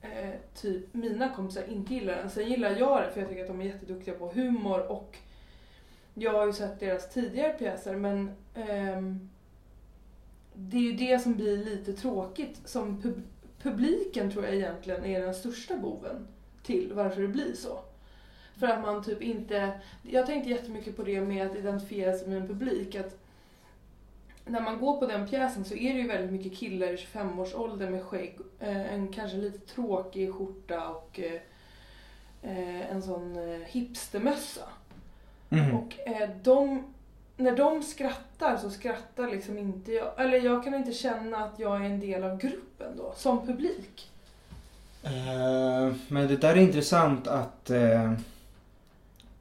eh, typ mina kompisar inte gillar den. Sen gillar jag det för jag tycker att de är jätteduktiga på humor och jag har ju sett deras tidigare pjäser men ehm, det är ju det som blir lite tråkigt. Som pub- publiken tror jag egentligen är den största boven till varför det blir så. För att man typ inte... Jag tänkte jättemycket på det med att identifiera sig med en publik. Att när man går på den pjäsen så är det ju väldigt mycket killar i 25-årsåldern med skägg, eh, en kanske lite tråkig skjorta och eh, eh, en sån hipstermössa. Mm. Och de, när de skrattar så skrattar liksom inte jag. Eller jag kan inte känna att jag är en del av gruppen då, som publik. Men det där är intressant att...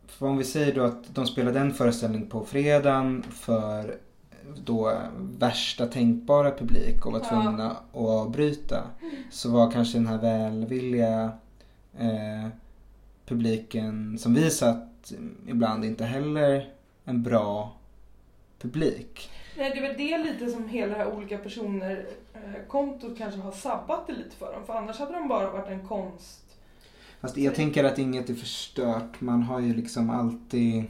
För om vi säger då att de spelade en föreställning på fredagen för då värsta tänkbara publik och var Ja. tvungna att avbryta. Så var kanske den här välvilliga eh, publiken som vi satt ibland inte heller en bra publik. Nej, det är väl det lite som hela det här olika personer eh, kontot kanske har sabbat det lite för dem. För annars hade de bara varit en konst... Fast jag tänker att inget är förstört. Man har ju liksom alltid...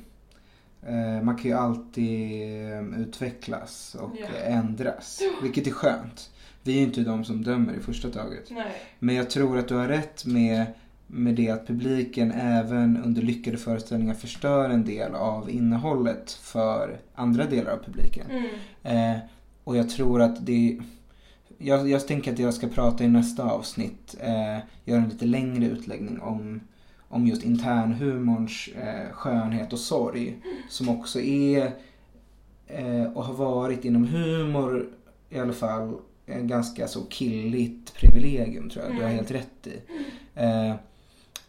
Eh, man kan ju alltid eh, utvecklas och Ja. ändras. Vilket är skönt. Vi är ju inte de som dömer i första taget. Nej. Men jag tror att du har rätt med, med det att publiken även under lyckade föreställningar förstör en del av innehållet för andra delar av publiken. Mm. Eh, och jag tror att det... Jag, jag tänker att jag ska prata i nästa avsnitt, eh, göra en lite längre utläggning om, om just internhumorns eh, skönhet och sorg. Som också är eh, och har varit inom humor i alla fall en ganska så killigt privilegium tror jag. Du har Mm. helt rätt i. Eh,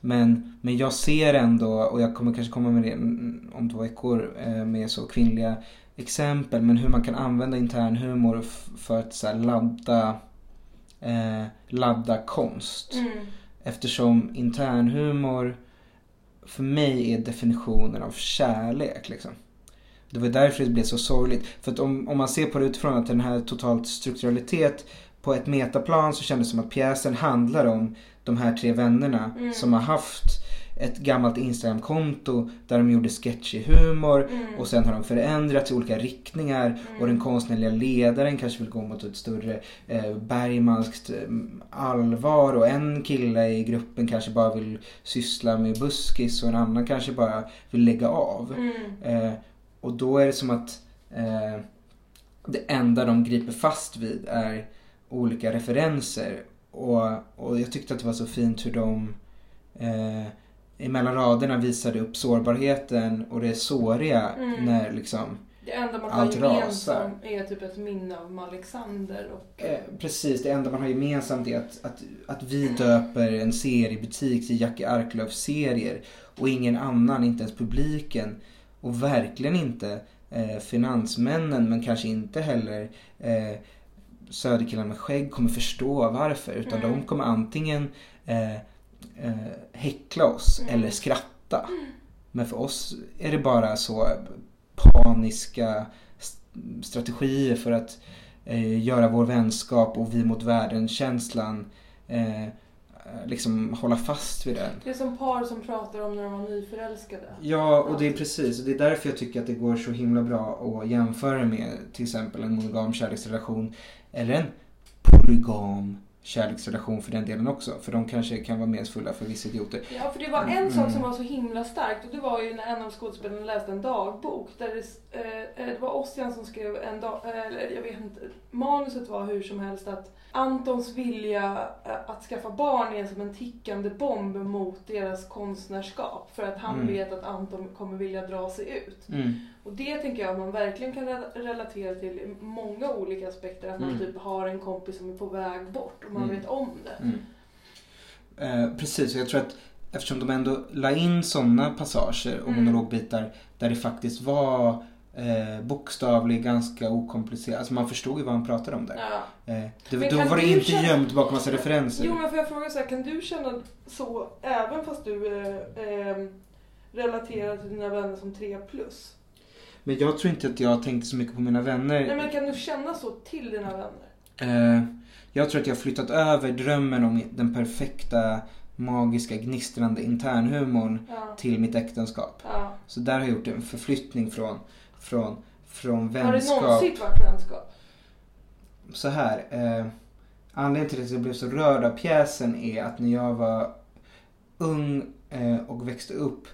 men, men jag ser ändå, och jag kommer kanske komma med det om två veckor, eh, med så kvinnliga exempel. Men hur man kan använda internhumor för att så ladda, eh, ladda konst. Mm. Eftersom internhumor för mig är definitionen av kärlek. Liksom. Det var därför det blev så sorgligt. För att om, om man ser på det utifrån att den här totalt strukturalitet på ett metaplan så kändes det som att pjäsen handlar om de här tre vännerna Mm. som har haft ett gammalt Instagramkonto där de gjorde sketchig humor Mm. och sen har de förändrats i olika riktningar och den konstnärliga ledaren kanske vill gå mot ett större eh, bergmanskt eh, allvar och en kille i gruppen kanske bara vill syssla med buskis och en annan kanske bara vill lägga av. Mm. Eh, och då är det som att eh, det enda de griper fast vid är olika referenser. Och, och jag tyckte att det var så fint hur de eh, mellan raderna visade upp sårbarheten och det såriga Mm. när liksom Det enda man har gemensamt är typ ett minne av Alexander och... Eh, precis, det enda man har gemensamt är att, att, att vi döper en seriebutik till Jackie Arklöv-serier och ingen annan, inte ens publiken och verkligen inte eh, finansmännen men kanske inte heller eh, Söderkillarna med skägg kommer förstå varför utan Mm. de kommer antingen eh, eh, häckla oss Mm. eller skratta. Men för oss är det bara så paniska st- strategier för att eh, göra vår vänskap och vi mot världen-känslan eh, liksom hålla fast vid den. Det är som par som pratar om när de var nyförälskade. Ja, och det är precis. Och det är därför jag tycker att det går så himla bra att jämföra med till exempel en monogam kärleksrelation eller en polygam kärleksrelation för den delen också. För de kanske kan vara meningsfulla för vissa idioter. Ja, för det var en Mm. sak som var så himla starkt och det var ju när en av skådespelarna läste en dagbok. Där det, eh, eh, det var Ossian som skrev en dag, eh, eller jag vet inte, manuset var hur som helst att Antons vilja eh, att skaffa barn är som en tickande bomb mot deras konstnärskap. För att han Mm. vet att Anton kommer vilja dra sig ut. Mm. Och det tänker jag att man verkligen kan re- relatera till i många olika aspekter. Att man Mm. typ har en kompis som är på väg bort och man Mm. vet om det. Mm. Eh, precis, och jag tror att eftersom de ändå la in sådana passager och Mm. monologbitar där det faktiskt var eh, bokstavligt ganska okomplicerat. Alltså man förstod ju vad han pratade om där. Ja. Eh, det, då var det inte känna- gömt bakom massa referenser. Jo men får jag fråga så här, kan du känna så även fast du eh, eh, relaterar till dina vänner som 3 plus? Men jag tror inte att jag tänkte så mycket på mina vänner. Nej men kan du känna så till dina vänner? Eh, jag tror att jag har flyttat över drömmen om den perfekta, magiska, gnistrande internhumorn Ja. till mitt äktenskap. Ja. Så där har jag gjort en förflyttning från, från, från Har det vänskap. någonsin varit vänskap? Så här. Eh, anledningen till att jag blev så rörd av pjäsen är att när jag var ung eh, och växte upp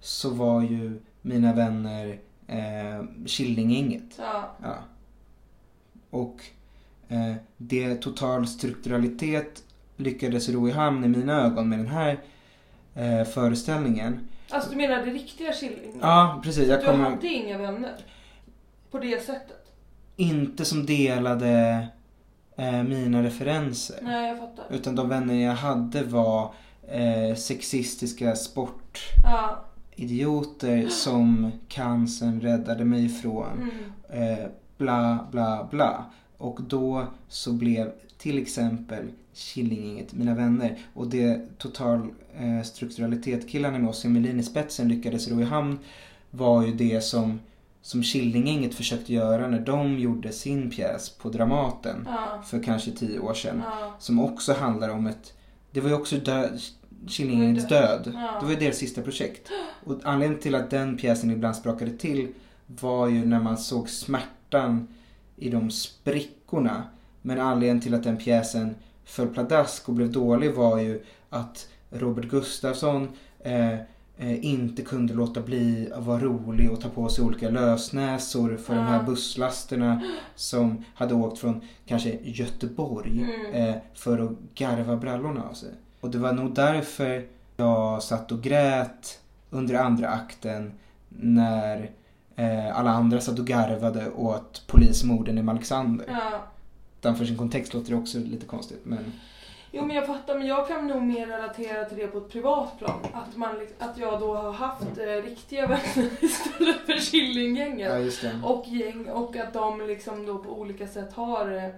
så var ju mina vänner eh, Killinggänget. Ja. Ja. Och eh, det total strukturalitet lyckades ro i hamn i mina ögon med den här eh, föreställningen. Alltså du menar det riktiga Killing? Ja, precis. Jag Du kommer hade inga vänner? På det sättet? inte som delade eh, mina referenser. Nej jag fattar. Utan de vänner jag hade var eh, sexistiska sportidioter Ja. Som cancern räddade mig ifrån. Mm. Eh, bla bla bla. Och då så blev till exempel Killinggänget mina vänner. Och det total eh, strukturalitet killarna med oss Melin i spetsen lyckades ro i hamn var ju det som som Killinggänget försökte göra när de gjorde sin pjäs på Dramaten Ja. för kanske tio år sedan. Ja. Som också handlar om ett... Det var ju också död, Killinggängets död. Ja. Det var ju deras sista projekt. Och anledningen till att den pjäsen ibland sprakade till var ju när man såg smärtan i de sprickorna. Men anledningen till att den pjäsen föll pladask och blev dålig var ju att Robert Gustafsson eh, eh, inte kunde låta bli att vara rolig och ta på sig olika lösnäsor för de här Ja. busslasterna som hade åkt från kanske Göteborg Mm. eh, för att garva brallorna av sig. Och det var nog därför jag satt och grät under andra akten när eh, alla andra satt och garvade åt polismorden i Malexander. Ja. Utanför sin kontext låter det också lite konstigt men Jo men jag fattar, men jag kan nog mer relatera till det på ett privat plan. Att, man, att jag då har haft eh, riktiga vänner [LAUGHS] istället för Killinggänget. Ja. Och gäng och att de liksom då på olika sätt har eh,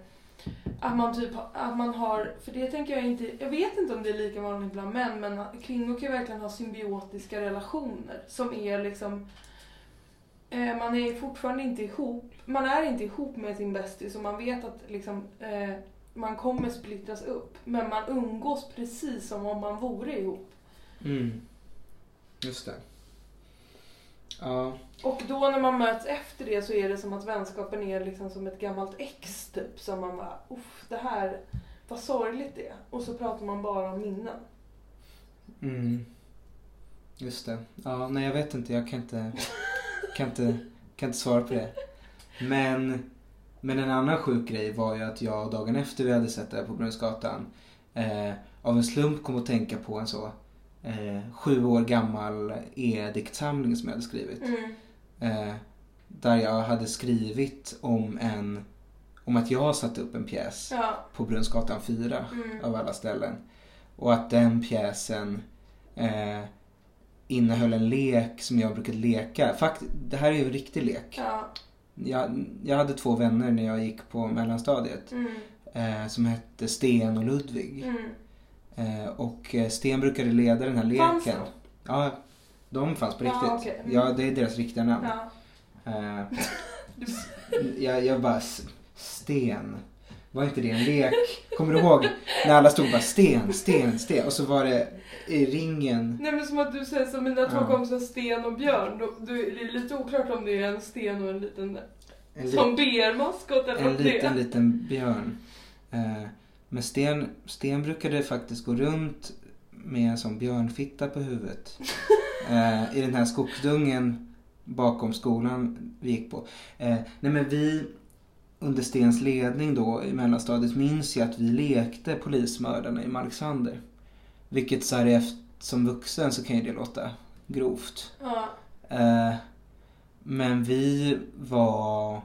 att man typ har- att man har, för det tänker jag inte, jag vet inte om det är lika vanligt bland män men kvinnor kan verkligen ha symbiotiska relationer som är liksom eh, man är fortfarande inte ihop, man är inte ihop med sin bästis och man vet att liksom eh, man kommer splittras upp men man umgås precis som om man vore ihop. Mm. Just det. Ja. Och då när man möts efter det så är det som att vänskapen är liksom som ett gammalt ex typ. Som man bara, uff det här, vad sorgligt det är. Och så pratar man bara om minnen. Mm. Just det. Ja, nej jag vet inte. Jag kan inte, kan inte, kan inte svara på det. Men, men en annan sjuk grej var ju att jag dagen efter vi hade sett det här på Brunnsgatan eh, av en slump kom att tänka på en så eh, sju år gammal e-diktsamling som jag hade skrivit. Mm. Eh, där jag hade skrivit om en om att jag satte upp en pjäs Ja. på Brunnsgatan 4 Mm. av alla ställen. Och att den pjäsen eh, innehöll en lek som jag brukade leka. Fakt, det här är ju en riktig lek. Ja. Jag, jag hade två vänner när jag gick på mellanstadiet Mm. eh, som hette Sten och Ludvig. Mm. Eh, och eh, Sten brukade leda den här leken. Fanns de? Ja, de fanns på Ja, riktigt. okej. Mm. Ja, det är deras riktiga namn. Ja. Eh, jag, jag bara, "S- Sten. Var inte det en lek? Kommer du ihåg när alla stod bara Sten, Sten, Sten och så var det i ringen. Nej men som att du säger som mina två Ja. kompisar Sten och Björn. Då, då är det lite oklart om det är en sten och en liten En, li- som BR-maskot eller en vad det liten, liten björn. Eh, men Sten, Sten brukade faktiskt gå runt med en sån björnfitta på huvudet. [LAUGHS] Eh, I den här skogsdungen bakom skolan vi gick på. Eh, nej men vi under Stens ledning då i mellanstadiet minns jag att vi lekte polismördarna i Malexander. Vilket så här efter, som vuxen så kan ju det låta grovt. Ja. Eh, men vi var...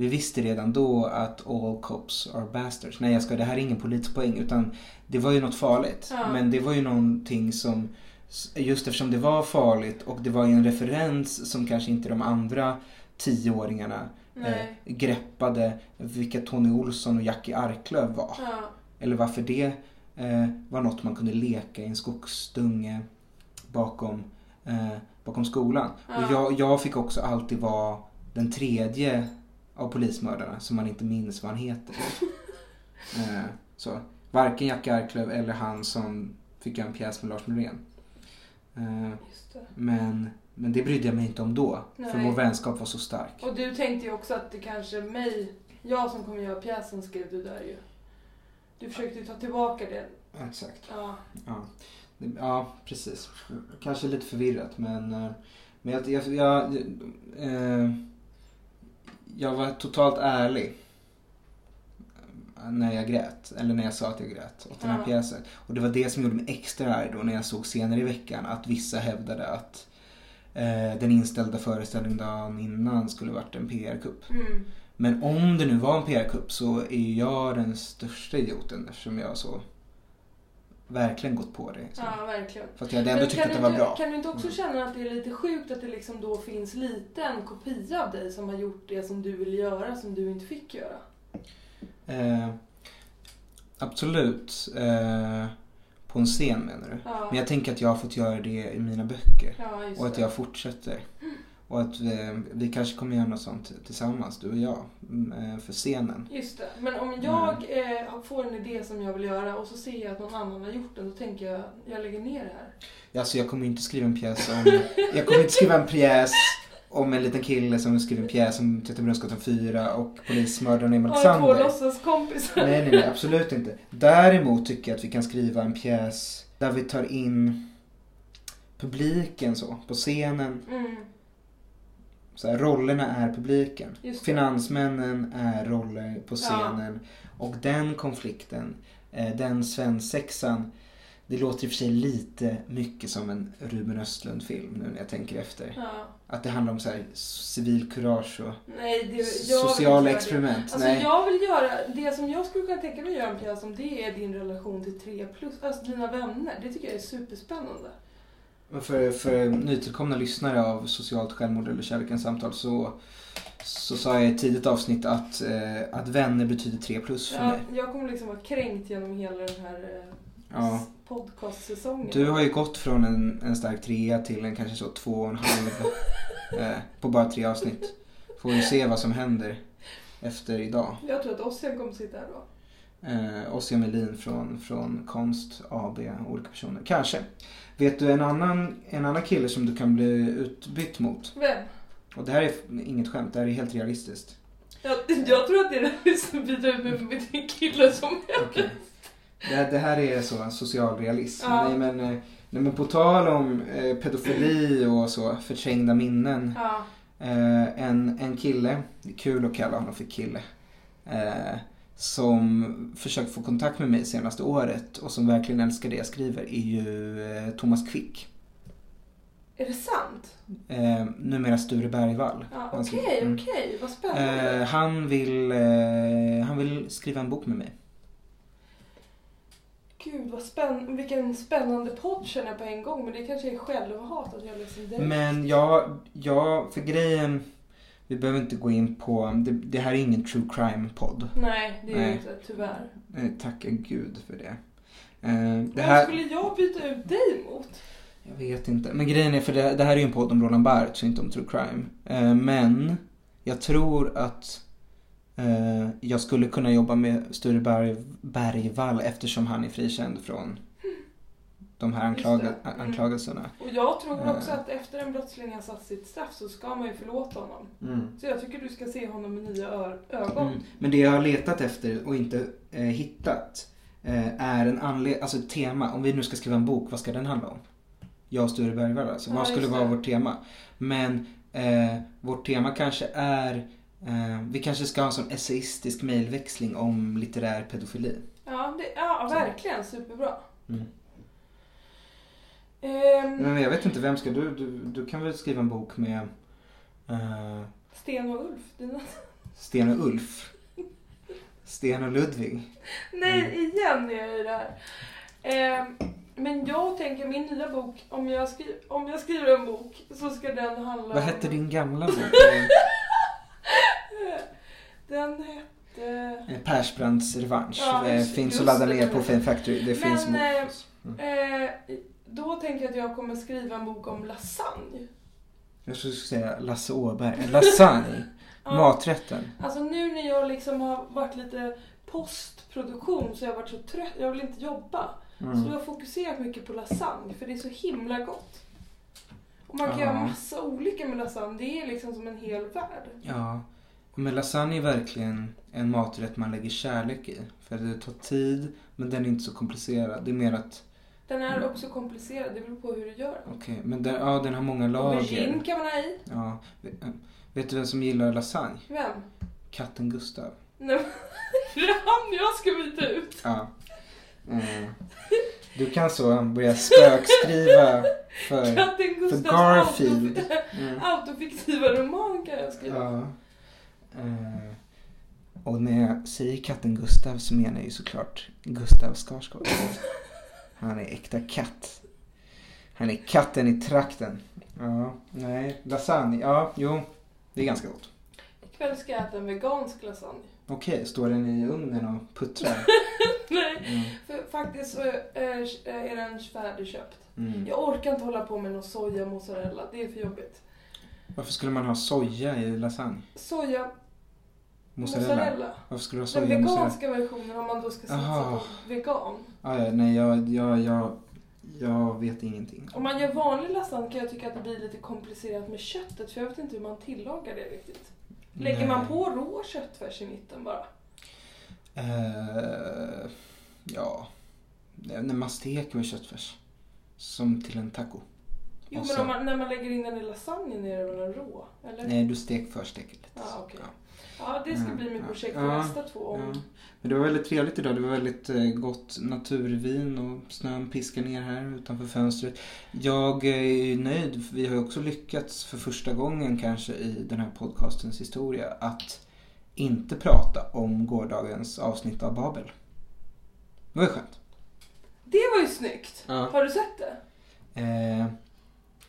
Vi visste redan då att all cops are bastards. Nej jag ska, det här är ingen politisk poäng utan det var ju något farligt. Ja. Men det var ju någonting som, just eftersom det var farligt och det var ju en referens som kanske inte de andra tioåringarna eh, greppade vilka Tony Olsson och Jackie Arklöv var. Ja. Eller varför det eh, var något man kunde leka i en skogsdunge bakom, eh, bakom skolan. Ja. Och jag, jag fick också alltid vara den tredje av polismördarna som man inte minns vad han heter. [LAUGHS] eh, så. Varken Jackie Arklöv eller han som fick göra en pjäs med Lars Norén. Eh, men, men det brydde jag mig inte om då. För Nej. vår vänskap var så stark. Och du tänkte ju också att det kanske mig, jag som kommer göra pjäsen skrev du där ju. Du försökte ju ta tillbaka det. Exakt. Ja. Ja, ja precis. Kanske lite förvirrat men, eh, men jag, jag, jag, eh, jag var totalt ärlig när jag grät. Eller när jag sa att jag grät åt den här Ja. pjäsen. Och det var det som gjorde mig extra arg då när jag såg senare i veckan att vissa hävdade att eh, den inställda föreställningen dagen innan skulle varit en PR-kupp. Mm. Men om det nu var en PR-kupp så är jag den största idioten eftersom jag så verkligen gått på det. Så. Ja, verkligen. Fast jag hade ändå tyckt att det var bra. Kan du inte också känna att det är lite sjukt att det liksom då finns lite en kopia av dig som har gjort det som du vill göra som du inte fick göra? Eh, absolut. Eh, på en scen menar du? Ja. Men jag tänker att jag har fått göra det i mina böcker. Ja, och att jag fortsätter. [LAUGHS] Och att vi, vi kanske kommer göra något sånt tillsammans, du och jag. mm, eh, För scenen. Just det. Men om jag eh, får en idé som jag vill göra och så ser jag att någon annan har gjort den, då tänker jag jag lägger ner det här. Alltså jag kommer inte skriva en pjäs om... jag kommer inte skriva en pjäs om en liten kille som skriver en pjäs om Göteborgsgatan 4 och polismördaren i Har två Alexander. låtsaskompisar. Nej, nej, nej, absolut inte. Däremot tycker jag att vi kan skriva en pjäs där vi tar in publiken så, på scenen. Mm. Så här, rollerna är publiken. Finansmännen är roller på scenen. Och den konflikten, eh, den svensexan, det låter i och för sig lite mycket som en Ruben Östlund-film nu när jag tänker efter. Ja. Att det handlar om så här civilkurage och Nej, det, sociala experiment. Alltså Nej. jag vill göra, det som jag skulle kunna tänka mig att göra en pjäs om det är din relation till 3 plus, alltså dina vänner. Det tycker jag är superspännande. För, för nytillkomna lyssnare av Socialt självmord eller Kärlekens samtal så, så sa jag i ett tidigt avsnitt att, eh, att vänner betyder 3 plus för mig. jag kommer liksom vara kränkt genom hela den här eh, Ja. podcastsäsongen. Du har ju gått från en, en stark trea till en kanske så två och en halv eh, på bara tre avsnitt. Får vi se vad som händer efter idag. Jag tror att Ossian kommer sitta här då. Eh, Ossian Melin från, från Konst AB, olika personer. Kanske. Vet du en annan, en annan kille som du kan bli utbytt mot? Vem? Och det här är inget skämt, det här är helt realistiskt. Jag, jag tror att det är den som byter ut med, med din kille som Okej. Det, här- det här är så social realism. Ja. Nej, men, eh, nej men på tal om eh, pedofili och så, förträngda minnen. Ja. Eh, en, en kille, det är kul att kalla honom för kille. Eh, som försökt få kontakt med mig senaste året och som verkligen älskar det jag skriver är ju eh, Thomas Quick. Är det sant? Eh, numera Sture Bergvall. Ja, Han Okej, mm. okej. Vad spännande. Eh, han, vill, eh, han vill skriva en bok med mig. Gud, vad spänn... vilken spännande podd känner jag på en gång. Men det kanske är självhat att jag liksom... Men jag, jag, för grejen, vi behöver inte gå in på, det, det här är ingen true crime-podd. Nej, det är Nej. ju inte, tyvärr. Tacka gud för det. Eh, det Vem här, skulle jag byta ut dig mot? jag vet inte. Men grejen är, för det, det här är ju en podd om Roland Barthes och inte om true crime. Eh, men jag tror att eh, jag skulle kunna jobba med Sture Berg, Bergvall eftersom han är frikänd från de här anklaga, Mm. anklagelserna. Och jag tror Eh. också att efter en brottsling har satt sitt straff så ska man ju förlåta honom. Mm. Så jag tycker du ska se honom med nya ögon. Mm. Men det jag har letat efter och inte eh, hittat eh, är en anledning, alltså ett tema. Om vi nu ska skriva en bok, vad ska den handla om? Jag och Sture Bergvall alltså. Ja, vad skulle vara vårt tema? Men eh, vårt tema kanske är, eh, vi kanske ska ha en sån essayistisk mejlväxling om litterär pedofili. Ja, det, ja verkligen. Superbra. Mm. Ehm, Men jag vet inte, vem ska du, du, du kan väl skriva en bok med eh, Sten och Ulf. Dina... Sten och Ulf? Sten och Ludvig? Nej, igen är jag i det här. Ehm, men jag tänker min nya bok, om jag, skri- om jag skriver en bok så ska den handla Vad hette om... din gamla bok? [LAUGHS] Den hette... Eh, Persbrandts revansch. Ja, just- finns att ladda ner på Fame Factory. Det finns Men mo- eh, eh, då tänker jag att jag kommer skriva en bok om lasagne. Jag skulle säga Lasse Åberg. Lasagne. [LAUGHS] Ja. Maträtten. Alltså nu när jag liksom har varit lite postproduktion så har jag varit så trött. Jag vill inte jobba. Mm. Så då har jag fokuserat mycket på lasagne för det är så himla gott. Och man kan Ja. göra massa olika med lasagne. Det är liksom som en hel värld. Ja. Men lasagne är verkligen en maträtt man lägger kärlek i. För det tar tid, men den är inte så komplicerad. Det är mer att, Den är också komplicerad. Det beror på hur du gör den. okej, men den, ja, den har många Aubergine lager. kan man ha i. Ja. Vet- eh, Vet du vem som gillar lasagne? Vem? Katten Gustav. Nej, [LAUGHS] det är han jag ska byta ut. Ja. Eh, Du kan så börja spökskriva för, för Garfield. Mm. autofiktiva roman kan jag skriva. Ja. Eh, och när jag säger katten Gustav så menar jag ju såklart Gustav Skarsgård. [LAUGHS] Han är äkta katt. Han är katten i trakten. Ja, nej, lasagne. Ja, jo, det är ganska gott. Ikväll ska jag äta en vegansk lasagne. Okej, står den i ugnen och puttrar? [LAUGHS] Nej, Mm. för faktiskt så är, är den färdigköpt. Mm. Jag orkar inte hålla på med någon soja mozzarella. Det är för jobbigt. Varför skulle man ha soja i lasagne? Soja Mozzarella? mozzarella. Varför skulle du ha Den soja mozzarella? veganska versionen om man då ska satsa på vegan. Ah, ja, nej, jag, jag, jag, jag vet ingenting. Om man gör vanlig lasagne kan jag tycka att det blir lite komplicerat med köttet för jag vet inte hur man tillagar det riktigt. Lägger Nej. man på rå köttfärs i mitten bara? Eh, ja, när man steker med köttfärs. Som till en taco. Jo men så- om man, när man lägger in den i lasagnen är det väl en rå? Eller? Nej, du stek försteker lite. Ja, okej. Ja, det ska Mm, bli mitt ja. projekt för Ja, nästa två om... Ja. Men det var väldigt trevligt idag. Det var väldigt eh, gott naturvin och snön piskar ner här utanför fönstret. Jag är nöjd. Vi har ju också lyckats för första gången kanske i den här podcastens historia att inte prata om gårdagens avsnitt av Babel. Det var ju skönt. Det var ju snyggt! Ja. Har du sett det? Eh,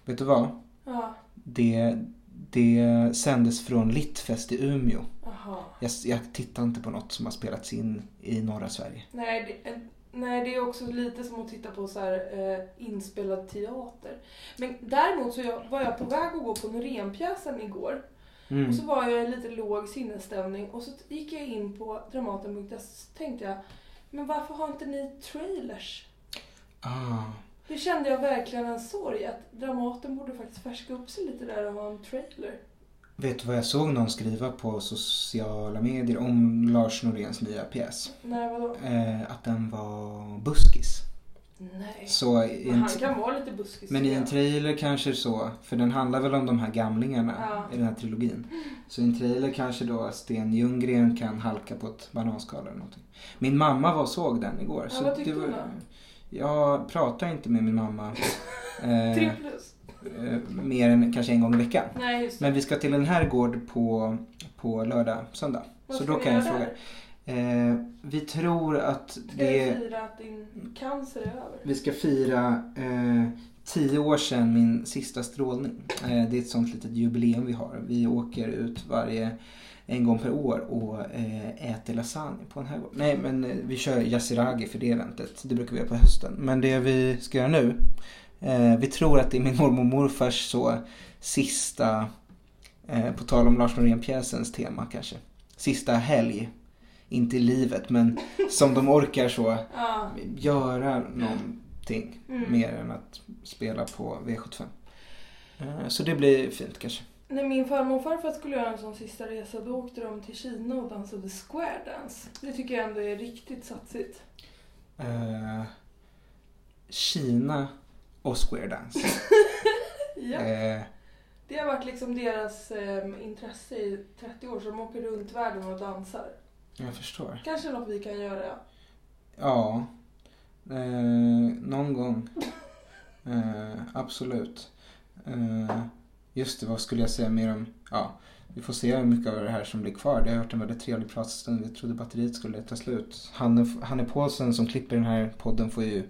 vet du vad? Ja. Det, det sändes från Littfest i Umeå. Jag, jag tittar inte på något som har spelats in i norra Sverige. Nej det, nej, det är också lite som att titta på så här, eh, inspelad teater. Men däremot så jag, var jag på väg att gå på Norénpjäsen igår. Mm. Och så var jag i lite låg sinnesstämning och så gick jag in på Dramaten.se så tänkte jag, men varför har inte ni trailers? Ah. Det kände jag verkligen en sorg att Dramaten borde faktiskt färska upp sig lite där och ha en trailer. Vet du vad jag såg någon skriva på sociala medier om Lars Noréns nya pjäs? Nej, vadå? Eh, att den var buskis. Nej. Så en, han kan vara lite buskis. men i en trailer kanske så, för den handlar väl om de här gamlingarna Ja. i den här trilogin. Så i en trailer kanske då Sten Ljunggren kan halka på ett bananskal eller någonting. Min mamma var och såg den igår. Ja, så vad tyckte var- hon då? Jag pratar inte med min mamma [LAUGHS] eh, Tre plus. Eh, mer än kanske en gång i veckan. Nej. Men vi ska till en herrgård på, på lördag, söndag. Vad så ska då kan jag fråga. Eh, vi tror att Ska det... du fira att din cancer är över? Vi ska fira eh, tio år sedan min sista strålning. Eh, det är ett sånt litet jubileum vi har. Vi åker ut varje en gång per år och eh, äter lasagne på en herrgård. Nej men eh, vi kör yassiragi för det eventet. Det brukar vi göra på hösten. Men det vi ska göra nu. Eh, vi tror att det är min mormor och morfars så sista, eh, på tal om Lars Norén-pjäsens tema kanske. Sista helg. Inte i livet men som de orkar så [LAUGHS] Ja. göra någonting Mm. mer än att spela på V75. Eh, Så det blir fint kanske. När min farmor och farfar skulle göra en sån sista resa då åkte de till Kina och dansade square dance. Det tycker jag ändå är riktigt satsigt. Eh, Kina och square dance. [LAUGHS] Ja. Eh, Det har varit liksom deras eh, intresse i 30 år så de åker runt världen och dansar. jag förstår. Kanske något vi kan göra. Ja, eh, någon gång. Eh, absolut. Eh, just det, vad skulle jag säga mer om? Ja, vi får se hur mycket av det här som blir kvar. Det har varit en väldigt trevlig pratstund. Jag trodde batteriet skulle ta slut. Hanne, Hanne Paulsen som klipper den här podden får ju,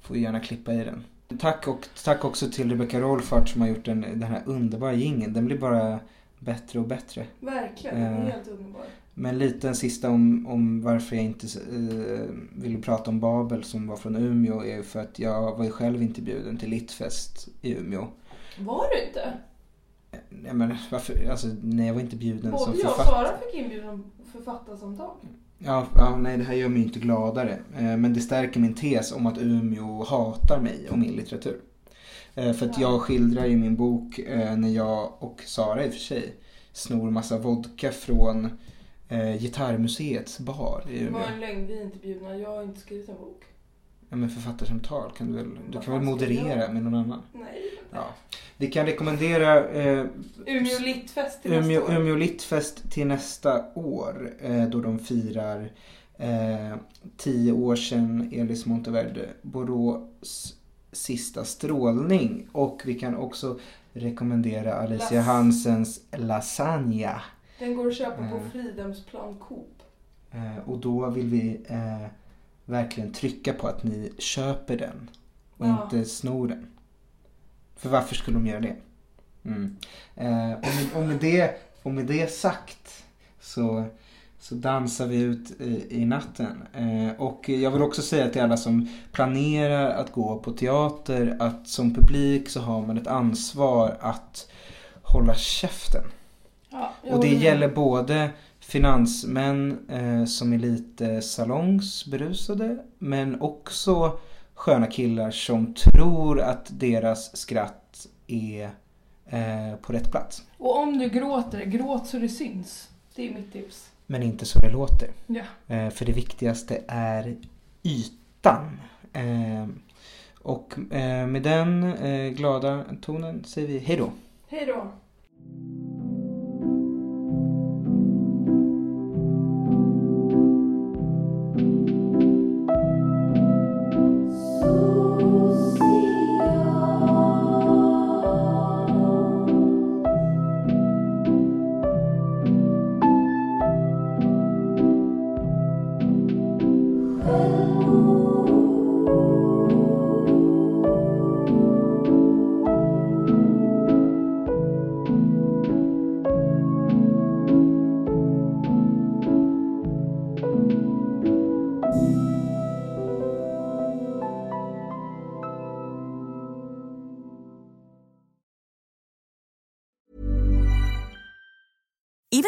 får ju gärna klippa i den. Tack, och, tack också till Rebecca Rolfart som har gjort den, den här underbara jingeln. Den blir bara bättre och bättre. Verkligen, den är Eh. helt underbar. Men lite en sista om, om varför jag inte eh, ville prata om Babel som var från Umeå är för att jag var ju själv inte bjuden till Littfest i Umeå. Var du inte? Nej men varför, alltså nej jag var inte bjuden som Både jag och författare. Sara fick inbjudan författarsamtal. Ja, ja, nej det här gör mig inte gladare. Eh, men det stärker min tes om att Umeå hatar mig och min litteratur. Eh, för att jag skildrar i min bok eh, när jag och Sara i och för sig snor massa vodka från Gitarrmuseets bar i Det Umeå. var en lögn, vi är inte bjudna. Jag har inte skrivit en bok. Ja men författarsamtal kan du väl, du kan väl moderera med någon annan? Nej. Ja. Vi kan rekommendera eh, Umeå Littfest till Umeå, nästa år. Umeå Littfest till nästa år eh, då de firar eh, tio år sedan Elis Monteverde Borås sista strålning. Och vi kan också rekommendera Alicia Las- Hansens Lasagna. Den går att köpa på Eh. Fridhemsplan Coop. Eh, och då vill vi eh, verkligen trycka på att ni köper den och Ja. inte snor den. För varför skulle de göra det? Mm. Eh, och, med, och, med det och med det sagt så, så dansar vi ut i, i natten. Eh, och jag vill också säga till alla som planerar att gå på teater att som publik så har man ett ansvar att hålla käften. Ja, Och det gäller både finansmän eh, som är lite salongsberusade men också sköna killar som tror att deras skratt är eh, på rätt plats. Och om du gråter, gråt så det syns. Det är mitt tips. Men inte så det låter. Ja. Eh, för det viktigaste är ytan. Eh, och eh, med den eh, glada tonen säger vi hej då.